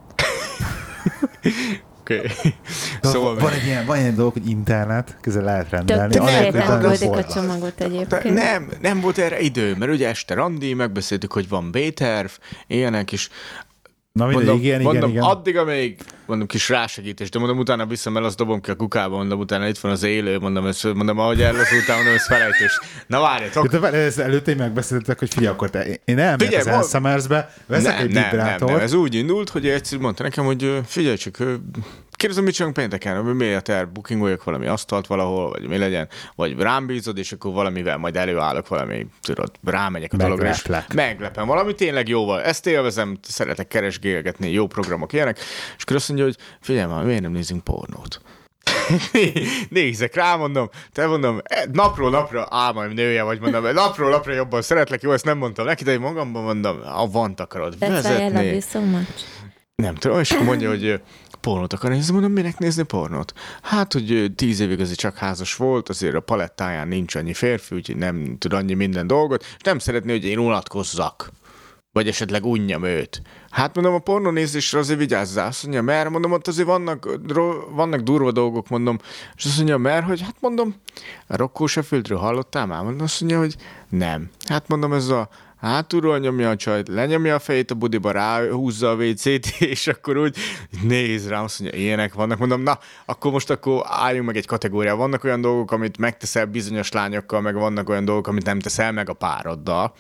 Oké. Szóval Szóval van egy ilyen, van egy ilyen dolog, hogy internet, közel lehet rendelni. Tök anélkül, a csomagot egyébként. nem, nem volt erre idő, mert ugye este randi, megbeszéltük, hogy van B-terv, ilyenek is. Na mindegy, Mondom, igen, mondom igen, igen. addig, amíg mondom kis rásegítés, de mondom, utána viszem el, azt dobom ki a kukába, mondom, utána itt van az élő, mondom, ezt, mondom, ahogy ellazultál, mondom, ez felejtés. Na várjatok, De ezt előtte megbeszéltek, hogy figyelj, akkor te, én elmegyek az Elsummersbe, veszek nem, egy nem, nem, vibrátort, nem, ez úgy indult, hogy egyszer mondta nekem, hogy figyelj csak, kérdezem, mit csinálunk pénteken, hogy miért el, bookingoljak valami asztalt valahol, vagy mi legyen, vagy rám bízod, és akkor valamivel majd előállok valami, tudod, rámegyek a dologra, és meglepem valami tényleg jóval. Ezt élvezem, szeretek keresgélgetni, jó programok ilyenek, és akkor azt mondja, hogy figyelj már, miért nem nézünk pornót? Nézek rá, mondom, te mondom, e, napról napra álmaim nője vagy, mondom, napról napra jobban szeretlek, jó, ezt nem mondtam neki, de én magamban mondom, ha van akarod That's why I love vezetni. you so much. Nem tudom, és akkor mondja, hogy pornót akar nézni, mondom, minek nézni pornót? Hát, hogy tíz évig azért csak házas volt, azért a palettáján nincs annyi férfi, úgyhogy nem tud annyi minden dolgot, és nem szeretné, hogy én unatkozzak. Vagy esetleg unjam őt. Hát mondom, a pornónézésre azért vigyázzál. Azt mondja, mert mondom, ott azért vannak, vannak durva dolgok, mondom. És azt mondja, mert hogy hát mondom, a Rokkó Sheffieldről hallottál már? Mondom, azt mondja, hogy nem. Hát mondom, ez a hátulról nyomja a csajt, lenyomja a fejét a budiba, ráhúzza a WC-t, és akkor úgy néz rá, azt mondja, ilyenek vannak. Mondom, na, akkor most akkor álljunk meg egy kategóriá. Vannak olyan dolgok, amit megteszel bizonyos lányokkal, meg vannak olyan dolgok, amit nem teszel meg a pároddal.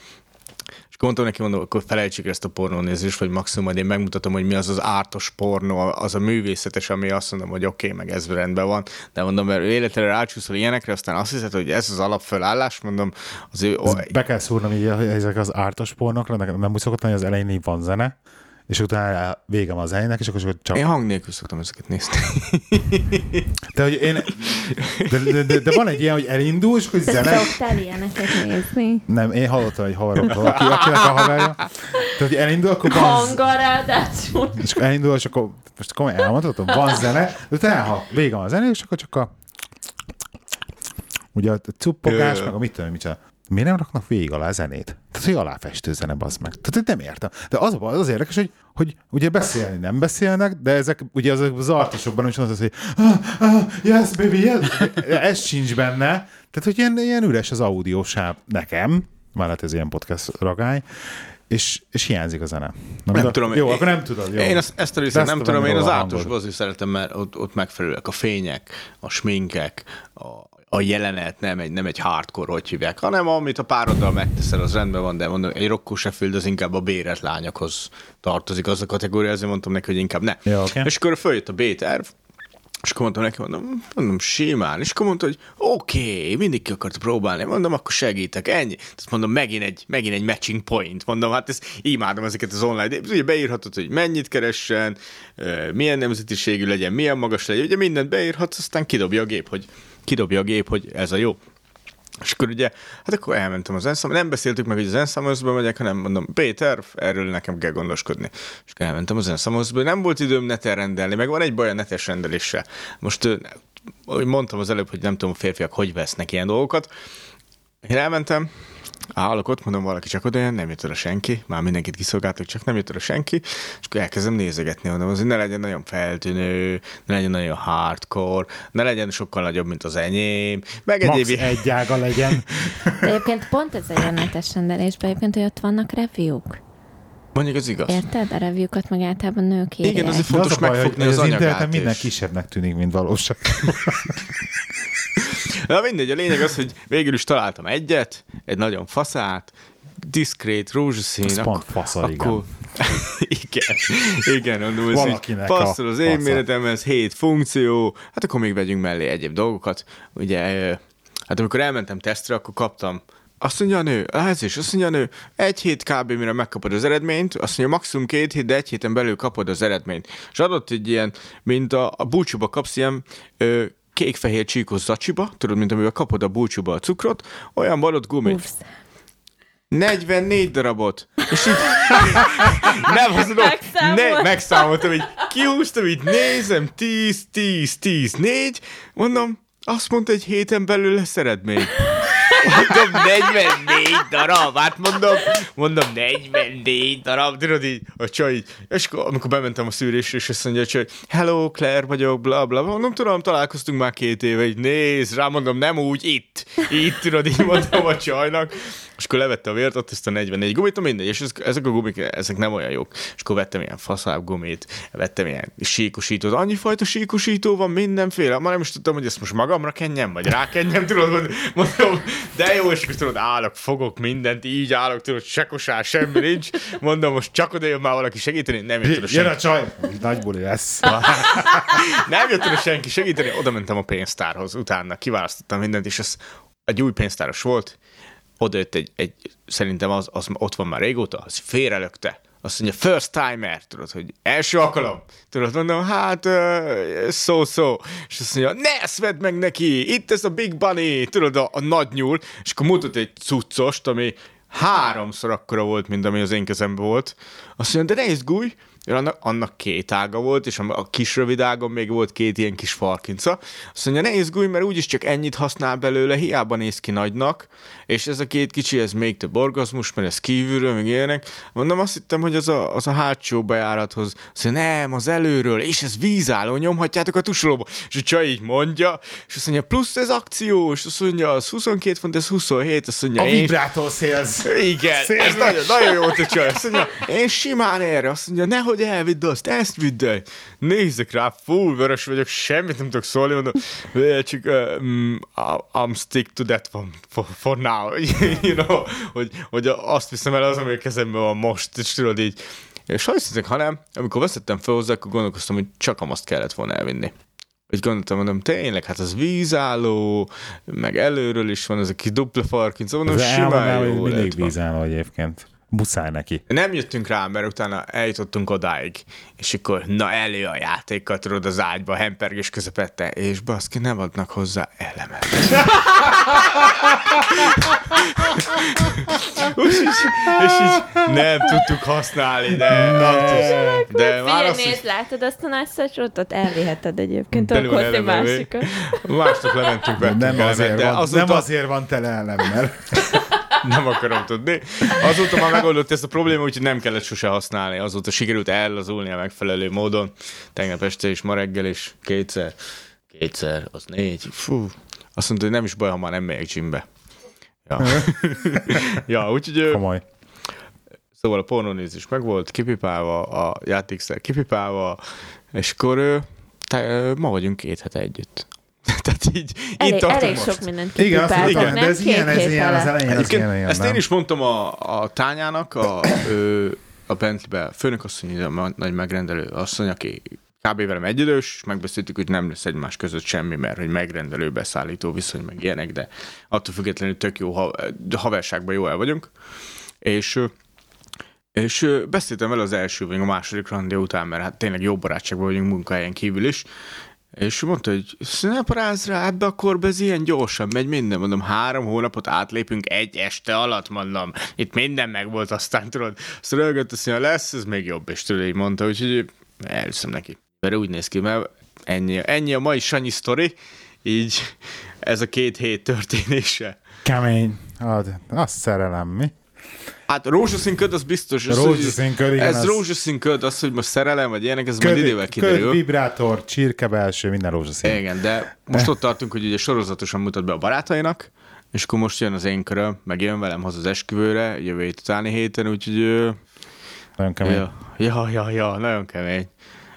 Mondtam neki, mondom, akkor felejtsük ezt a pornónézést, vagy maximum majd én megmutatom, hogy mi az az ártos pornó, az a művészetes, ami azt mondom, hogy oké, okay, meg ez rendben van. De mondom, mert életre rácsúszol ilyenekre, aztán azt hiszed, hogy ez az alapfölállás, mondom, az ő... Be kell szúrnom így ezek az ártos pornokra, nem úgy szokott lenni, az elején így van zene, és utána végem az zenének, és akkor csak... Én hang nélkül szoktam ezeket nézni. De, hogy én, de, de, de, de, van egy ilyen, hogy elindul, és hogy Te zene... szoktál ilyeneket nézni? Nem, én hallottam egy haveromtól, aki, akinek a haverja. Tehát, hogy elindul, akkor van... Hanggal ráadásul. És akkor elindul, és akkor most komolyan elmondhatom, van zene, de utána ha vége van a zene, és akkor csak a ugye a cuppogás, meg a mit tudom, én, mit csinál. Miért nem raknak végig alá zenét? Tehát, hogy aláfestő zene, az meg. Tehát, nem értem. De az, az érdekes, hogy, hogy ugye beszélni nem beszélnek, de ezek ugye az, az artosokban is az, hogy ah, ah, yes, baby, yes. Ez sincs benne. Tehát, hogy ilyen, ilyen üres az audiósáv nekem, már lehet ez ilyen podcast ragály, és, és hiányzik a zene. Na, nem tudom. Jó, én, akkor nem tudod. Jó. Én ezt, ezt a részét nem tudom, én az átosban azért szeretem, mert ott, ott megfelelőek a fények, a sminkek, a, a jelenet nem egy, nem egy hardcore, hogy hívják, hanem amit a pároddal megteszel, az rendben van, de mondom, egy Rocco Sheffield az inkább a béret lányokhoz tartozik az a kategória, ezért mondtam neki, hogy inkább ne. Ja, okay. És akkor följött a B-terv, és akkor mondtam neki, mondom, mondom simán. És akkor mondta, hogy oké, okay, mindig ki akart próbálni. Mondom, akkor segítek, ennyi. Tehát mondom, megint egy, megint egy matching point. Mondom, hát ezt imádom ezeket az online. De ugye beírhatod, hogy mennyit keressen, milyen nemzetiségű legyen, milyen magas legyen. Ugye mindent beírhatsz, aztán kidobja a gép, hogy kidobja a gép, hogy ez a jó. És akkor ugye, hát akkor elmentem az enszám, nem beszéltük meg, hogy az enszámozba megyek, hanem mondom, Péter, erről nekem kell gondoskodni. És akkor elmentem az enszámozba, nem volt időm neten rendelni, meg van egy baj a netes rendeléssel. Most, ahogy mondtam az előbb, hogy nem tudom, férfiak hogy vesznek ilyen dolgokat. Én elmentem, állok ott, mondom, valaki csak oda nem jött oda senki, már mindenkit kiszolgáltak, csak nem jött oda senki, és akkor elkezdem nézegetni, mondom, azért ne legyen nagyon feltűnő, ne legyen nagyon hardcore, ne legyen sokkal nagyobb, mint az enyém, meg Max egyéb... egy ága legyen. De egyébként pont ez a jelenetes rendelésben, egyébként, hogy ott vannak review-k. Mondjuk ez igaz. Érted? A review-kat meg általában nők írják. Igen, azért fontos az megfogni az, az, az anyagát minden kisebbnek tűnik, mint valóság. Na mindegy, a lényeg az, hogy végül is találtam egyet, egy nagyon faszát, diszkrét, rózsaszín. Ez pont fasza, akkor, igen. igen, igen, Valakinek passzol az én méretemhez, hét funkció, hát akkor még vegyünk mellé egyéb dolgokat. Ugye, hát amikor elmentem tesztre, akkor kaptam azt mondja a nő, ez is, azt mondja a nő, egy hét kb. mire megkapod az eredményt, azt mondja maximum két hét, de egy héten belül kapod az eredményt. És adott egy ilyen, mint a, a búcsúba kapsz ilyen ö, kék-fehér csíkos zacsiba, tudod, mint amivel kapod a búcsúba a cukrot, olyan balott gumit. Ufsz. 44 darabot. És így nem hazudok. Ne, megszámoltam, hogy kihúztam, így nézem, 10, 10, 10, 4. Mondom, azt mondta, hogy héten belül lesz eredmény. Mondom, 44 darab, hát mondom, mondom, 44 darab, tudod így, a csaj és akkor, amikor bementem a szűrésre, és azt mondja, hogy hello, Claire vagyok, bla, bla, mondom, tudom, találkoztunk már két éve, így néz rá, mondom, nem úgy, itt, itt, tudod, így mondom a csajnak, és akkor levette a vért, ott ezt a 44 gumit, mindegy, és ezek a gumik, ezek nem olyan jók. És akkor vettem ilyen faszább gumit, vettem ilyen síkosítót, annyi fajta síkosító van, mindenféle, már nem is tudtam, hogy ezt most magamra kenjem, vagy rákenjem, tudod, mondom, de jó, és akkor tudod, állok, fogok mindent, így állok, tudod, se kosár, semmi nincs, mondom, most csak oda jön már valaki segíteni, nem jött oda senki. Jön a csaj, nagy buli lesz. nem jött oda senki segíteni, oda mentem a pénztárhoz, utána kiválasztottam mindent, és ez egy új pénztáros volt, oda jött egy, egy szerintem az, az, ott van már régóta, az félrelökte. Azt mondja, first timer, tudod, hogy első alkalom. Tudod, mondom, hát, uh, szó, szó. És azt mondja, ne ezt meg neki, itt ez a Big Bunny, tudod, a, a nagy nyúl. És akkor mutat egy cuccost, ami háromszor akkora volt, mint ami az én kezemben volt. Azt mondja, de ne izgulj, annak, annak két ága volt, és a kis rövid ágon még volt két ilyen kis farkinca. Azt mondja, ne izgulj, mert úgyis csak ennyit használ belőle, hiába néz ki nagynak, és ez a két kicsi, ez még több orgazmus, mert ez kívülről, még ilyenek. Mondom, azt hittem, hogy az a, az a hátsó bejárathoz. Azt mondja, nem, az előről, és ez vízálló, nyomhatjátok a tusolóba. És a csaj így mondja, és azt mondja, plusz ez akció, és azt mondja, az 22 font, ez 27, azt mondja, a én... vibrátor szélsz. Igen, szélsz. ez nagyon, nagyon jó a csaj. Azt mondja, én simán erre, azt mondja, nehogy elvidd azt, ezt vidd el. Nézzek rá, full vörös vagyok, semmit nem tudok szólni, mondom, csak uh, um, I'm stick to that one for, for now. You know, hogy, hogy azt viszem el az, ami a kezemben van most, és tudod így, és ha hiszek, hanem, amikor veszettem fel hozzá, akkor gondolkoztam, hogy csak azt kellett volna elvinni. Hogy gondoltam, mondom, tényleg, hát az vízálló, meg előről is van ez a kis dupla farkinc, mondom, simán jó mindig vízálló egyébként muszáj neki. Nem jöttünk rá, mert utána eljutottunk odáig, és akkor na elő a játékkal, tudod, az ágyba, hempergés közepette, és baszki, nem adnak hozzá elemet. és, így, és így nem tudtuk használni, de... De, de már azt nézd, látod azt a nagy szacsot, elviheted egyébként, akkor hozni másikat. Másnak lementünk be. Nem, azért, van, nem azért van tele elemmel. nem akarom tudni. Azóta már megoldott ezt a problémát, úgyhogy nem kellett sose használni. Azóta sikerült ellazulni a megfelelő módon. Tegnap este is, ma reggel is, kétszer. Kétszer, az négy. Fú. Azt mondta, hogy nem is baj, ha már nem megyek gymbe. Ja, ja úgyhogy... Komoly. Szóval a pornónézés meg volt, kipipálva, a játékszer kipipálva, és akkor te, ma vagyunk két hete együtt. Tehát így, elég, így elég most. sok mindent Igen, azt igen, nem? de ez ilyen, ez ilyen az elején, ez Egyébként ilyen, ilyen, ezt nem? én is mondtam a, a tányának, a, ő, a Bentley-be, főnök asszony, a nagy megrendelő asszony, aki kb. velem egyidős, és megbeszéltük, hogy nem lesz egymás között semmi, mert hogy megrendelő, beszállító viszony, meg ilyenek, de attól függetlenül tök jó ha, haverságban jó el vagyunk. És és beszéltem vele az első vagy a második randi után, mert hát tényleg jó barátságban vagyunk munkahelyen kívül is, és mondta, hogy ne parázz rá, ebbe a korba ez ilyen gyorsan megy minden. Mondom, három hónapot átlépünk egy este alatt, mondom. Itt minden meg volt, aztán tudod. Azt rögött, azt mondja, lesz, ez még jobb, és tudod, így mondta, úgyhogy elhiszem neki. Mert úgy néz ki, mert ennyi, ennyi a mai Sanyi sztori, így ez a két hét történése. Kemény. Hát, az szerelem, mi? Hát rózsaszín köd, az biztos. Az, rózsaszín köd, igen, Ez az- rózsaszín köd, az, hogy most szerelem, vagy ilyenek, ez majd idővel köd, kiderül. vibrátor, csirke belső, minden rózsaszín. Igen, de most ott tartunk, hogy ugye sorozatosan mutat be a barátainak, és akkor most jön az én köröm, meg jön velem haza az esküvőre, jövő hét utáni héten, úgyhogy Nagyon kemény. ja, ja, ja, ja, nagyon kemény.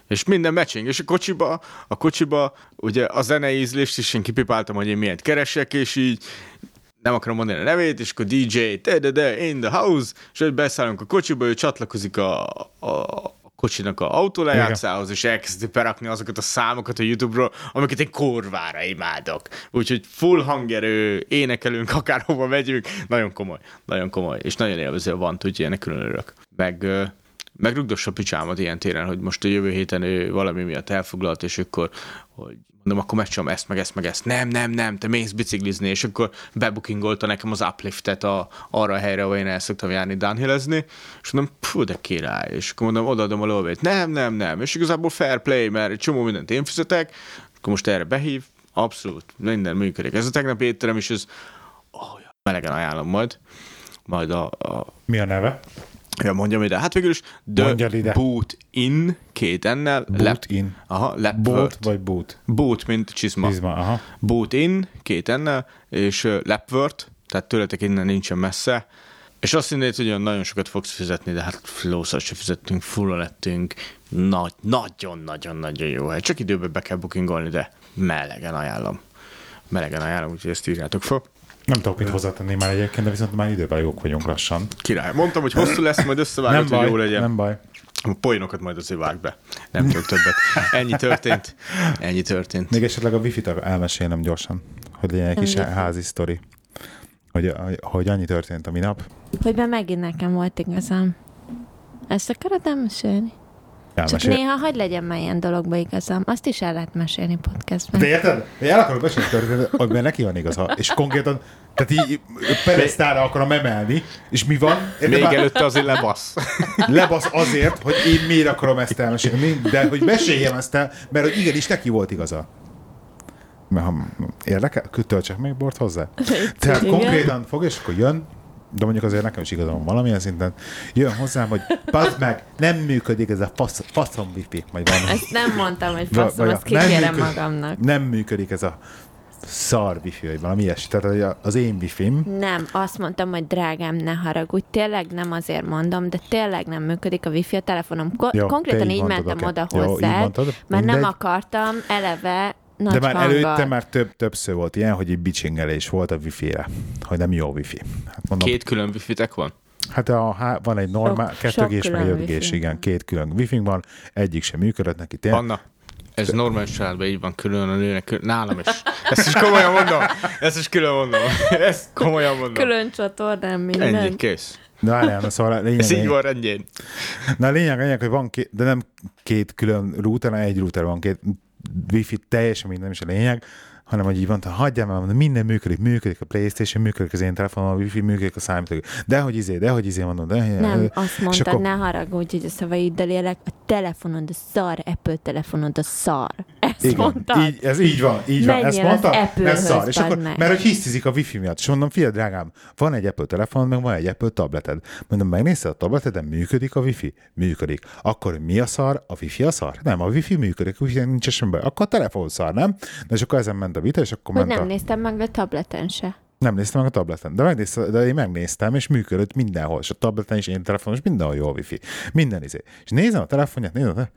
És minden matching, és a kocsiba, a kocsiba ugye a zenei ízlést is én kipipáltam, hogy én miért keresek, és így nem akarom mondani a nevét, és akkor DJ, de de de in the house, és hogy beszállunk a kocsiba, ő csatlakozik a, a, kocsinak a autólejátszához, és elkezdi berakni azokat a számokat a YouTube-ról, amiket én kurvára imádok. Úgyhogy full hangerő, énekelünk, akárhova megyünk, nagyon komoly, nagyon komoly, és nagyon élvező van, úgyhogy ennek külön örülök. Meg, ö, meg rugdossa a picsámat ilyen téren, hogy most a jövő héten ő valami miatt elfoglalt, és akkor, hogy mondom, akkor megcsinálom ezt, meg ezt, meg ezt. Nem, nem, nem, te mész biciklizni, és akkor bebookingolta nekem az upliftet a, arra a helyre, ahol én el szoktam járni downhillezni, és mondom, pfú, de király, és akkor mondom, odaadom a lóvét. Nem, nem, nem, és igazából fair play, mert csomó mindent én fizetek, akkor most erre behív, abszolút, minden működik. Ez a tegnapi étterem is, ez oh, melegen ajánlom majd, majd a, a Mi a neve? Ja, mondjam ide. Hát végül is The Mondjad ide. Boot In, két ennel. Boot in. Aha, Bolt word. vagy boot? Boot, mint csizma. Bizma, aha. Boot In, két ennel, és Lapword, tehát tőletek innen nincsen messze. És azt hinnéd, hogy nagyon sokat fogsz fizetni, de hát lószat se fizettünk, fulla lettünk. Nagy, nagyon-nagyon-nagyon jó hely. Csak időben be kell bookingolni, de melegen ajánlom. Melegen ajánlom, úgyhogy ezt írjátok fel. Nem tudok mit hozzátenni már egyébként, de viszont már időben jók vagyunk lassan. Király. Mondtam, hogy hosszú lesz, majd összevágod, nem hogy baj, jó legyen. nem baj. A poénokat majd azért vág be. Nem tudok többet. Ennyi történt. Ennyi történt. Még esetleg a wifi-t elmesélnem gyorsan, hogy legyen egy kis házi sztori. Hogy, hogy annyi történt a minap. Hogy be megint nekem volt igazam. Ezt akarod elmesélni? Csak Elmesél. néha hagyd legyen már ilyen dologba igazam. Azt is el lehet mesélni podcastben. De érted? Hogy el akarod mesélni történetet, amiben neki van igaza. És konkrétan, tehát így pedesztára akarom emelni, és mi van? Érted? Még előtte azért lebasz. Lebasz azért, hogy én miért akarom ezt elmesélni, de hogy meséljem ezt el, mert hogy igenis neki volt igaza. Mert ha érdekel, töltsek még bort hozzá. Tehát konkrétan fog, és akkor jön, de mondjuk azért nekem is igazam van valamilyen szinten, jön hozzám, hogy bazd meg, nem működik ez a fasz, faszom wifi, vagy valami. Ezt nem mondtam, hogy faszom, azt kikérem működik- magamnak. Nem működik ez a szar wifi, vagy valami ilyesmi. Tehát az én wifi Nem, azt mondtam, hogy drágám, ne haragudj. Tényleg nem azért mondom, de tényleg nem működik a wifi a telefonom. Ko- Jó, konkrétan így mentem oda hozzá, mert nem akartam eleve nagy De már hanggal. előtte már több, többször volt ilyen, hogy egy bicsingelés volt a wifi-re, hogy nem jó wifi. Hát mondom, Két külön wifi-tek van? Hát a, van egy normál, Sok- 2 g sok meg egy külön 5 g wifi. igen, két külön wifi van, egyik sem működött neki. Tényleg. Anna, ez normális családban így van külön a nőnek, külön. nálam is. Ezt is komolyan mondom. Ezt is külön mondom. Ezt komolyan mondom. Külön csatornán minden. Ennyi, kész. Na szóval a lényeg, Ez így van rendjén. na a lényeg, lényeg, hogy van két, de nem két külön router, hanem egy router van, két wifi, teljesen minden nem is a lényeg, hanem hogy így van, hogy hagyjál már, mondom, minden működik, működik a Playstation, működik az én telefonom, a wifi működik a számítógép. De hogy izé, de hogy izé mondom, de Nem, azt és mondtad, akkor- ne haragudj, hogy a szavaiddal élek. A telefonod a szar, Apple telefonod a szar. Ezt Igen, mondtad. Így, ez így van, így Menjél van. Ezt mondta, ez szar. És akkor, meg. mert hogy hisztizik a wifi miatt. És mondom, figyelj, drágám, van egy Apple telefon, meg van egy Apple tableted. Mondom, megnézted a tableteden, működik a wifi? Működik. Akkor mi a szar? A wifi a szar? Nem, a wifi működik, wifi nincs semmi baj. Akkor a telefon szar, nem? De és akkor ezen ment a vita, és akkor Hogy ment nem a... néztem meg a tableten se. Nem néztem meg a tableten, de, megnéztem, de én megnéztem, és működött mindenhol, és a tableten is, én telefonon is mindenhol jó a wifi. Minden izé. És nézem a telefonját, nézem, a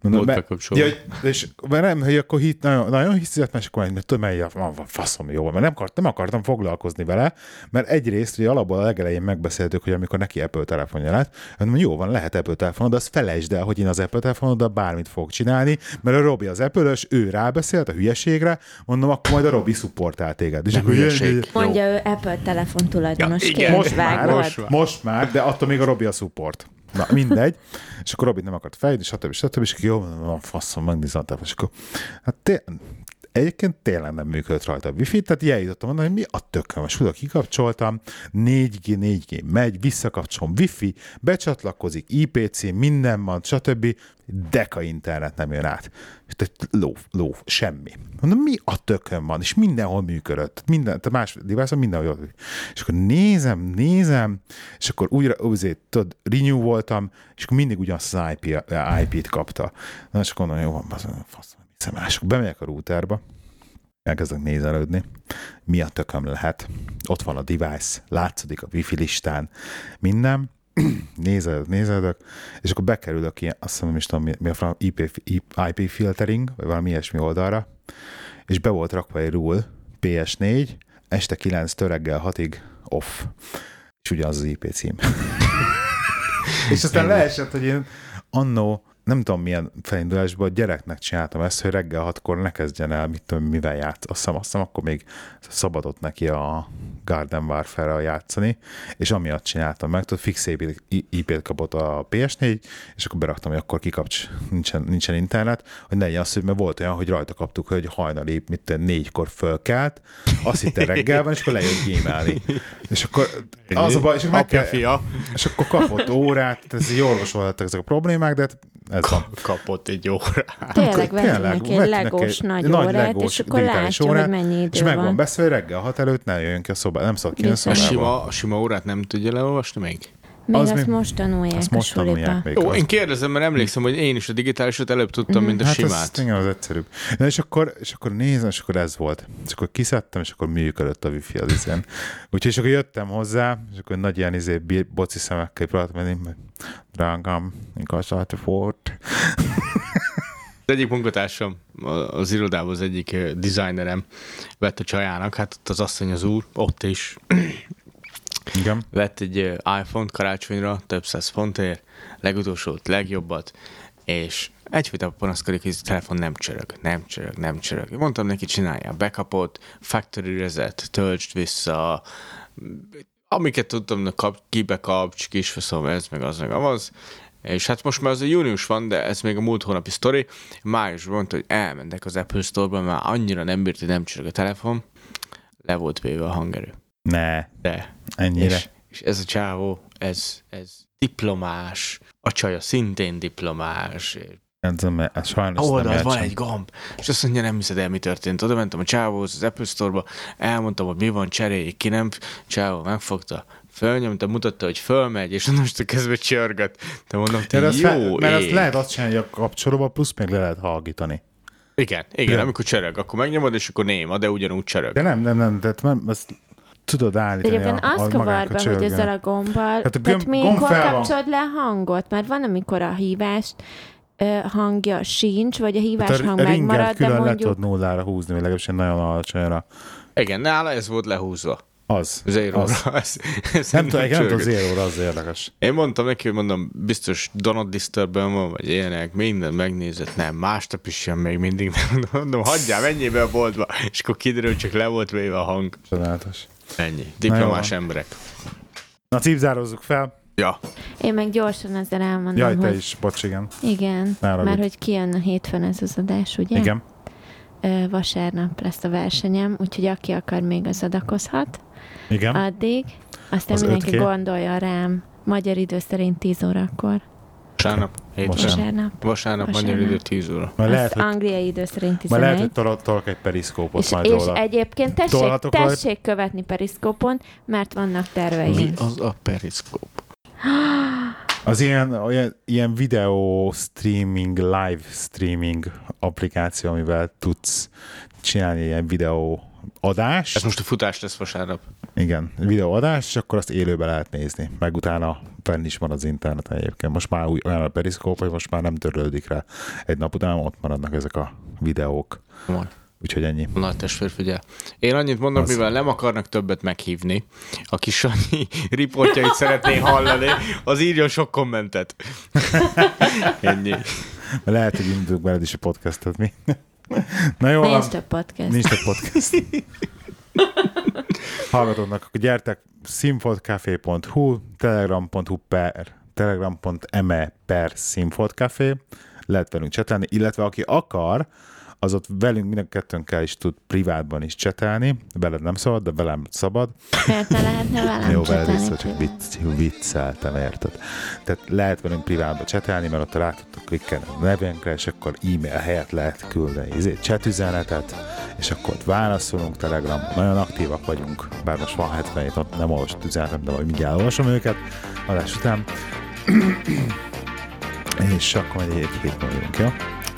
Volt be- bekapcsolva. Ja, hogy- és mert nem, hogy akkor hit, nagyon, nagyon hiszizett, mert akkor mert tudom, a van, van, faszom jó, mert nem, akart, nem akartam foglalkozni vele, mert egyrészt, hogy alapból a legelején megbeszéltük, hogy amikor neki Apple telefonja lett, mondom, jó van, lehet Apple telefonod, de azt felejtsd el, hogy én az Apple telefonoddal bármit fogok csinálni, mert a Robi az apple ő rábeszélt a hülyeségre, mondom, akkor majd a Robi szupportál téged. És Nem akkor hülyeség. Mondja ő Apple telefon tulajdonos. Ja, igen. most már, most, most már, de attól még a Robi a support. Na, mindegy. És akkor Robi nem akart fejlődni, stb. stb. És akkor jó, faszom, megnézem a. És akkor, hát té- Egyébként tényleg nem működött rajta a wifi, tehát eljutottam mondani, hogy mi a tököm. És oda kikapcsoltam, 4G, 4G megy, visszakapcsolom wifi, becsatlakozik, IPC, minden van, stb. Deka internet nem jön át. Tehát ló, ló, semmi. Mondom, mi a tökön van? És mindenhol működött. Minden, tehát más device mindenhol jó. És akkor nézem, nézem, és akkor újra, azért, tudod, renew voltam, és akkor mindig ugyanazt az IP, IP-t kapta. Na, és akkor mondom, jó van, És akkor bemegyek a routerba, elkezdek nézelődni, mi a tököm lehet. Ott van a device, látszódik a wifi listán, minden, nézelődök, nézelődök, és akkor bekerülök ilyen, azt mondom, is tudom, mi, a IP, IP filtering, vagy valami ilyesmi oldalra, és be volt rakva egy rule, PS4, este 9 reggel 6-ig off. És ugye az az IP cím. és aztán leesett, hogy én annó nem tudom milyen felindulásban gyereknek csináltam ezt, hogy reggel hatkor ne kezdjen el, mit tudom, mivel játsz. Azt hiszem, azt hiszem, akkor még szabadott neki a Garden Warfare-ra játszani, és amiatt csináltam meg, tudod, fix IP-t kapott a PS4, és akkor beraktam, hogy akkor kikapcs, nincsen, nincsen internet, hogy ne legyen az, hogy mert volt olyan, hogy rajta kaptuk, hogy hajnali, mit négykor fölkelt, azt hitte reggel van, és akkor lejött gémelni. És akkor az a baj, és meg kell, és akkor kapott órát, ez így orvosolhattak ezek a problémák, de ez van. Kapott egy órát. Tényleg neki egy legós nagy, nagy órát, legós és akkor látja, órát, hogy mennyi idő És meg van beszélve, hogy reggel hat előtt ne jöjjön ki a szobába, nem szabad kijönni a Biztos. A szobába. sima, a sima órát nem tudja leolvasni még? Még az azt még- most tanulják Azt a most tanulják még. Ó, az- én kérdezem, mert emlékszem, hogy én is a digitálisat előbb tudtam, mint a Hát simát. ez, igen, az egyszerűbb. Na és akkor, és akkor nézem, és akkor ez volt. És akkor kiszedtem, és akkor működött a wifi az izen. Úgyhogy és akkor jöttem hozzá, és akkor nagy ilyen izé, boci szemekkel próbáltam menni, hogy drágám, igazát volt. Az egyik munkatársam az irodában az egyik eh, designerem vett a csajának, hát ott az asszony az úr, ott is Igen. vett egy iPhone-t karácsonyra, több száz fontért, legutolsót, legjobbat, és egyfajta panaszkodik, hogy a telefon nem csörög, nem csörög, nem csörög. Mondtam neki, csinálja backupot, factory reset, töltsd vissza, amiket tudtam, na, kap, kibekapcs, kisfaszom, ez meg az meg az. És hát most már az a június van, de ez még a múlt hónapi sztori. Májusban mondta, hogy elmentek az Apple Store-ba, már annyira nem bírt, hogy nem csörög a telefon. Le volt véve a hangerő. Ne, De. ennyire. És, és ez a csávó, ez, ez diplomás, a csaja szintén diplomás, Ez, nem- ez sajnos a nem van egy gomb, és azt mondja, nem hiszed el, mi történt. Oda mentem a csávóhoz, az Apple Store-ba, elmondtam, hogy mi van, cseréljék ki, nem, csávó megfogta, fölnyomta, mutatta, hogy fölmegy, és most kezdve csörgött. De mondom, te Mert, azt jó fel, mert azt lehet azt csinálni, a kapcsolóba plusz még le lehet hallgítani. Igen, igen, Ja. amikor csörög, akkor megnyomod, és akkor néma, de ugyanúgy csörög. De nem, nem, nem, tehát nem, azt tudod De állítani egyébként a, azt a kavar be, hogy ezzel a gombbal, Hát a tehát gomb- gomb mikor kapcsolod le a hangot? Mert van, amikor a hívást ö, hangja sincs, vagy a hívás Tehát hang a ringet megmarad, de külön le mondjuk... tudod nullára húzni, vagy legalábbis egy nagyon alacsonyra. Igen, nála ez volt lehúzva. Az. Zero. az. Ez, ez Nem tudom, nem tudom, zero az érdekes. Én mondtam neki, hogy mondom, biztos Donald disturb van, vagy ilyenek, minden megnézett, nem, másnap is jön még mindig, nem mondom, hagyjál, menjél be a boltba, és akkor kiderül, csak le volt véve a hang. Csodálatos. Ennyi. Diplomás jó. emberek. Na, cipzározzuk fel. Ja. Én meg gyorsan ezzel elmondom, Jaj, te hogy... is, bocs, igen. Igen, mert hogy kijön a hétfőn ez az adás, ugye? Igen. Ö, Vasárnap lesz a versenyem, úgyhogy aki akar, még az adakozhat. Igen. Addig. Aztán Az mindenki 5G. gondolja rám. Magyar idő szerint 10 órakor. Vasárnap. Vasárnap. Vasárnap, magyar idő 10 óra. Majd lehet, hogy... angliai idő szerint 11. Majd lehet, hogy tolok, tolok egy periszkópot és, majd és róla. egyébként tessék, tessék követni periszkópon, mert vannak terveink. Mi az a periszkóp? Az ilyen, olyan, ilyen videó streaming, live streaming applikáció, amivel tudsz csinálni ilyen videó adás. Ez most a futás lesz vasárnap. Igen, videóadás, és akkor azt élőbe lehet nézni. Meg utána fenn is van az interneten egyébként. Most már új, olyan a periszkóp, hogy most már nem törlődik rá. Egy nap után ott maradnak ezek a videók. Majd. Úgyhogy ennyi. Nagy testvér, figyel. Én annyit mondom, az... mivel nem akarnak többet meghívni, aki Sanyi riportjait szeretné hallani, az írjon sok kommentet. ennyi. Lehet, hogy indulunk veled is a podcastot, mi? Na jó. Nincs több podcast. Nincs több podcast. Hallgatódnak, akkor gyertek színfoltcafé.hu, telegram.hu per telegram.me per színfoltcafé, lehet velünk csetelni, illetve aki akar, az ott velünk mind a kettőnkkel is tud privátban is csetelni, veled nem szabad, de velem szabad. Miért ne lehetne velem Jó, veled vissza, csak vicc, vicceltem, érted? Tehát lehet velünk privátban csetelni, mert ott rá tudtok klikkelni a nevénkre, és akkor e-mail helyett lehet küldeni ezért chatüzenetet, és akkor ott válaszolunk Telegram, nagyon aktívak vagyunk, bár most van 77, nem olvasott üzenetem, de majd mindjárt olvasom őket adás után. és akkor egy hét múlva jó?